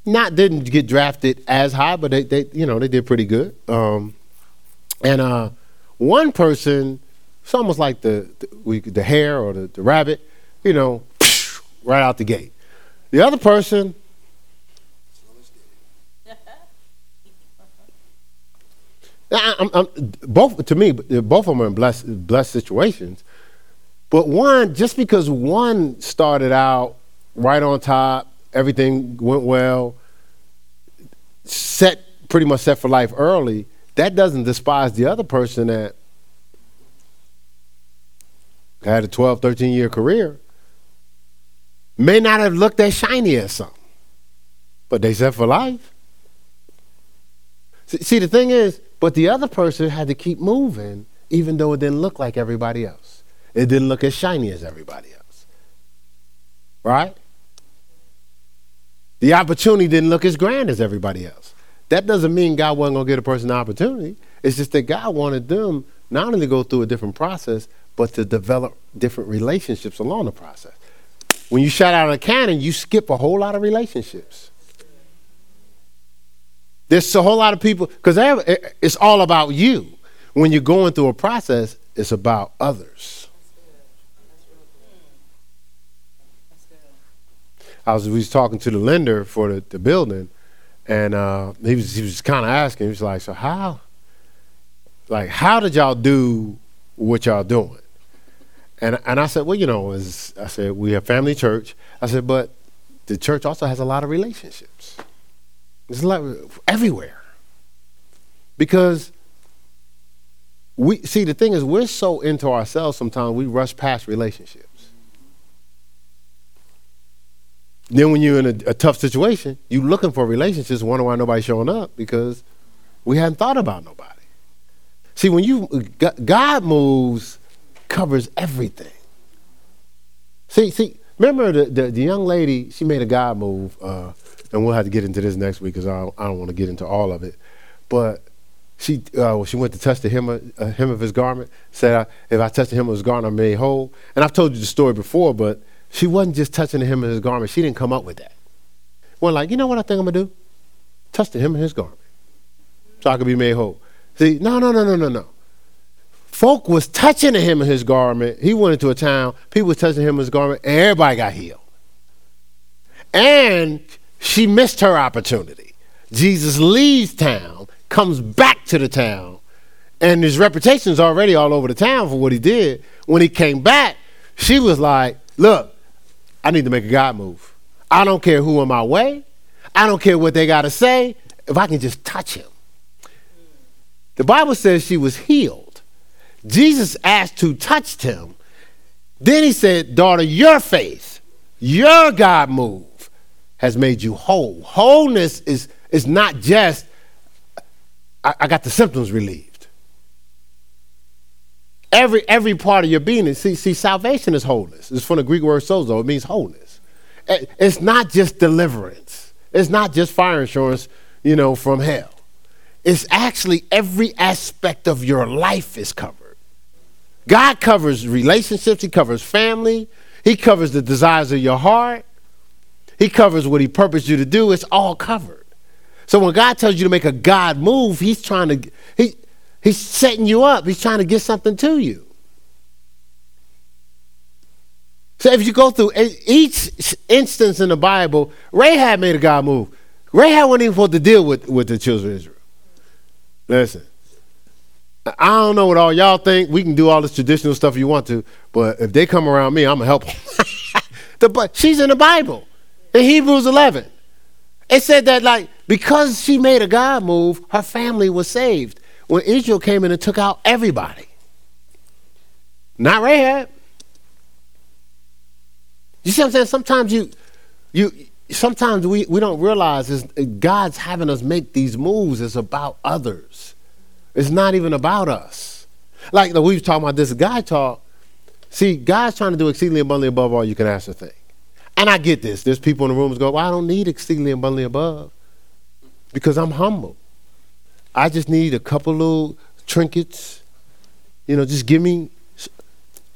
A: not didn't get drafted as high, but they, they you know they did pretty good. Um, and uh, one person, it's almost like the the, the hare or the, the rabbit, you know, right out the gate. The other person. I'm, I'm, both to me, both of them are in blessed, blessed situations. But one, just because one started out right on top, everything went well, set pretty much set for life early, that doesn't despise the other person that had a 12, 13 year career, may not have looked that shiny as something, but they set for life. See, see, the thing is, but the other person had to keep moving even though it didn't look like everybody else. It didn't look as shiny as everybody else. Right? The opportunity didn't look as grand as everybody else. That doesn't mean God wasn't going to get a person an opportunity. It's just that God wanted them not only to go through a different process, but to develop different relationships along the process. When you shot out a cannon, you skip a whole lot of relationships. There's a whole lot of people, because it's all about you. When you're going through a process, it's about others. I was we was talking to the lender for the, the building, and uh, he was he was kind of asking. He was like, "So how, like, how did y'all do what y'all doing?" And and I said, "Well, you know, as I said, we have family church." I said, "But the church also has a lot of relationships. It's lot everywhere because." We see the thing is we're so into ourselves sometimes we rush past relationships. Then when you're in a, a tough situation, you're looking for relationships, wondering why nobody's showing up because we hadn't thought about nobody. See, when you God moves, covers everything. See, see, remember the, the, the young lady? She made a God move, uh, and we'll have to get into this next week because I don't, I don't want to get into all of it. But she uh, she went to touch the hem of, uh, hem of his garment. Said, "If I touch the hem of his garment, I'm made whole." And I've told you the story before, but she wasn't just touching hem of his garment. She didn't come up with that. One like, you know what I think I'm gonna do? Touch the hem of his garment, so I could be made whole. See, no, no, no, no, no, no. Folk was touching the hem of his garment. He went into a town. People was touching him in his garment, and everybody got healed. And she missed her opportunity. Jesus leaves town, comes back to the town, and his reputation's already all over the town for what he did. When he came back, she was like, "Look, I need to make a God move. I don't care who in my way. I don't care what they got to say. If I can just touch him. The Bible says she was healed. Jesus asked who touched him. Then he said, Daughter, your faith, your God move has made you whole. Wholeness is, is not just, I, I got the symptoms relieved. Every, every part of your being is, see, see, salvation is wholeness. It's from the Greek word sozo, it means wholeness. It's not just deliverance, it's not just fire insurance, you know, from hell. It's actually every aspect of your life is covered. God covers relationships, He covers family, He covers the desires of your heart, He covers what He purposed you to do. It's all covered. So when God tells you to make a God move, He's trying to, he, He's setting you up, He's trying to get something to you. So if you go through each instance in the Bible, Rahab made a God move. Rahab wasn't even supposed to deal with, with the children of Israel. Listen, I don't know what all y'all think. We can do all this traditional stuff you want to, but if they come around me, I'm gonna help them. the, but she's in the Bible, in Hebrews 11. It said that like because she made a God move, her family was saved. When Israel came in and took out everybody, not Rahab. You see what I'm saying? Sometimes you, you, sometimes we, we don't realize is God's having us make these moves is about others. It's not even about us. Like we were talking about this guy talk. See, God's trying to do exceedingly abundantly above all you can ask or think. And I get this. There's people in the rooms go, well, I don't need exceedingly abundantly above because I'm humble. I just need a couple little trinkets. You know, just give me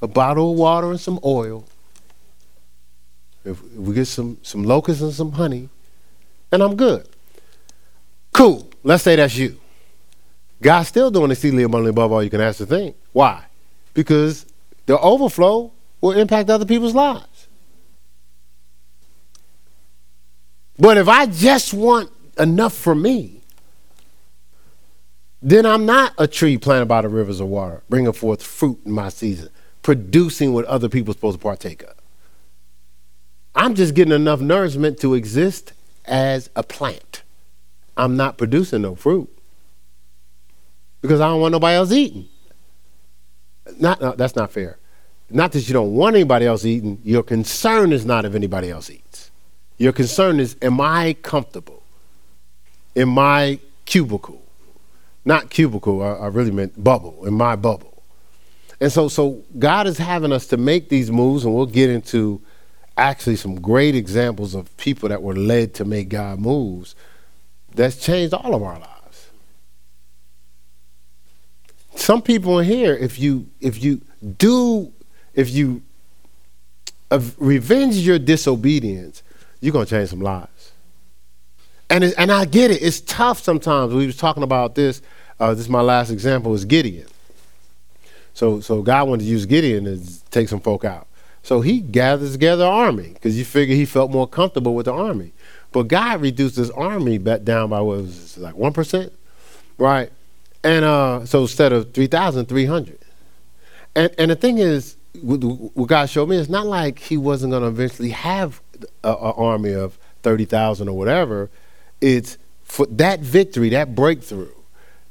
A: a bottle of water and some oil if we get some, some locusts and some honey, and I'm good. Cool. Let's say that's you. God's still doing exceedingly abundantly above all you can ask to think. Why? Because the overflow will impact other people's lives. But if I just want enough for me, then I'm not a tree planted by the rivers of water, bringing forth fruit in my season, producing what other people are supposed to partake of. I'm just getting enough nourishment to exist as a plant. I'm not producing no fruit because I don't want nobody else eating. Not, no, that's not fair. Not that you don't want anybody else eating. Your concern is not if anybody else eats. Your concern is, am I comfortable in my cubicle? Not cubicle. I, I really meant bubble. In my bubble. And so, so God is having us to make these moves, and we'll get into actually some great examples of people that were led to make God moves that's changed all of our lives. Some people in here, if you if you do if you revenge your disobedience, you're gonna change some lives. And it, and I get it. It's tough sometimes. We was talking about this. Uh, this is my last example. Is Gideon. So so God wanted to use Gideon to take some folk out. So he gathers together an army because you figure he felt more comfortable with the army. But God reduced his army back down by what was it, like one percent, right? And uh, so instead of three thousand, three hundred. And and the thing is, what God showed me, it's not like he wasn't going to eventually have an army of thirty thousand or whatever. It's for that victory, that breakthrough,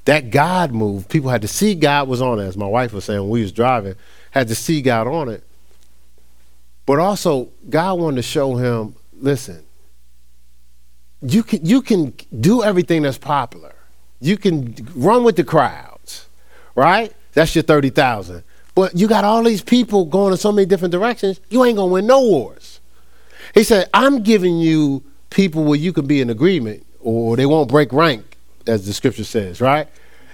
A: that God move. People had to see God was on it. As my wife was saying when we was driving, had to see God on it. But also, God wanted to show him, listen, you can you can do everything that's popular. You can run with the crowds, right? That's your 30,000. But you got all these people going in so many different directions, you ain't to win no wars. He said, I'm giving you people where you can be in agreement or they won't break rank, as the scripture says, right?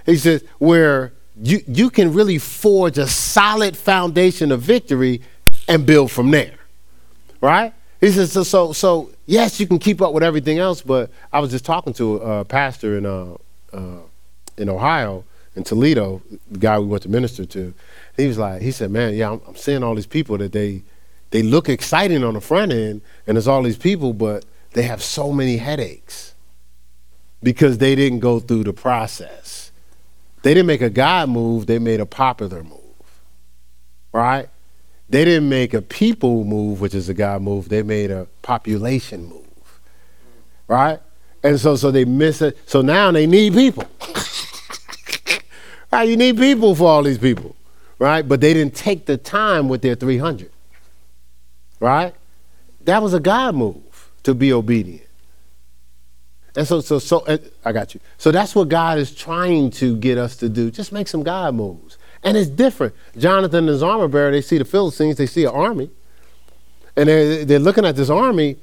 A: He says, where you, you can really forge a solid foundation of victory and build from there. Right? He says, so, so, so, yes, you can keep up with everything else, but I was just talking to a pastor in, uh, uh, in Ohio, in Toledo, the guy we went to minister to. He was like, he said, man, yeah, I'm, I'm seeing all these people that they, they look exciting on the front end, and there's all these people, but they have so many headaches because they didn't go through the process. They didn't make a God move, they made a popular move. Right? They didn't make a people move, which is a God move. They made a population move, right? And so, so they miss it. So now they need people. right? You need people for all these people, right? But they didn't take the time with their 300, right? That was a God move to be obedient. And so, so, so, I got you. So that's what God is trying to get us to do. Just make some God moves. And it's different. Jonathan and his armor bearer, they see the Philistines, they see an army. And they're, they're looking at this army.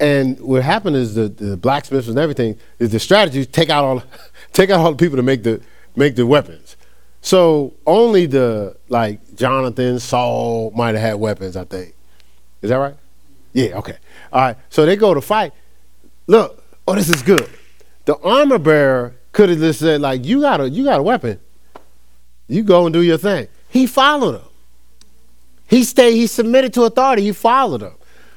A: And what happened is the, the blacksmiths and everything is the strategy take out all take out all the people to make the make the weapons. So only the like Jonathan, Saul might have had weapons, I think. Is that right? Yeah, okay. All right. So they go to fight. Look, oh, this is good. The armor bearer could have just said, like, you got a you got a weapon. You go and do your thing. He followed him. He stayed, he submitted to authority, he followed him.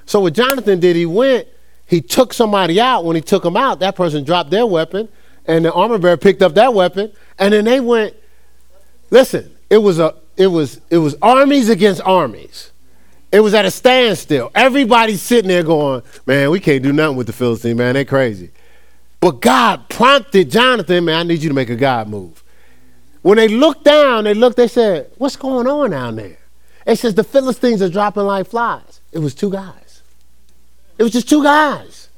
A: So what Jonathan did, he went, he took somebody out. When he took him out, that person dropped their weapon, and the armor bearer picked up that weapon, and then they went. Listen, it was a it was it was armies against armies. It was at a standstill. Everybody's sitting there going, man, we can't do nothing with the Philistines, man. They're crazy. But God prompted Jonathan, man, I need you to make a God move. When they looked down, they looked, they said, what's going on down there? It says the Philistines are dropping like flies. It was two guys. It was just two guys.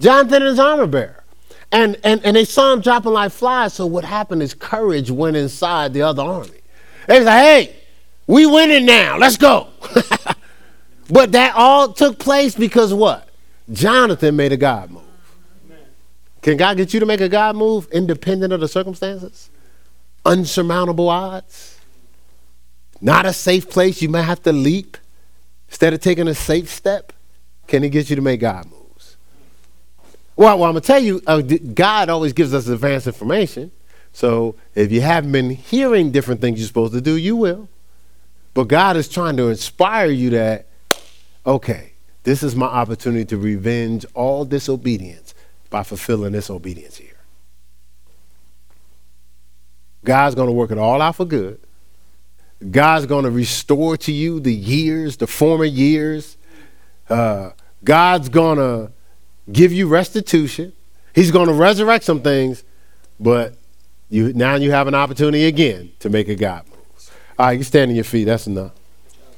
A: Jonathan and his armor bearer. And, and, and they saw him dropping like flies. So what happened is courage went inside the other army. They like, hey, we winning now. Let's go. but that all took place because what? Jonathan made a God move. Can God get you to make a God move independent of the circumstances? Unsurmountable odds? Not a safe place you might have to leap instead of taking a safe step? Can He get you to make God moves? Well, well I'm going to tell you, uh, God always gives us advanced information. So if you haven't been hearing different things you're supposed to do, you will. But God is trying to inspire you that, okay, this is my opportunity to revenge all disobedience by fulfilling this obedience here. God's going to work it all out for good. God's going to restore to you the years, the former years. Uh, God's going to give you restitution. He's going to resurrect some things, but you now you have an opportunity again to make a God. All right, you stand on your feet. That's enough.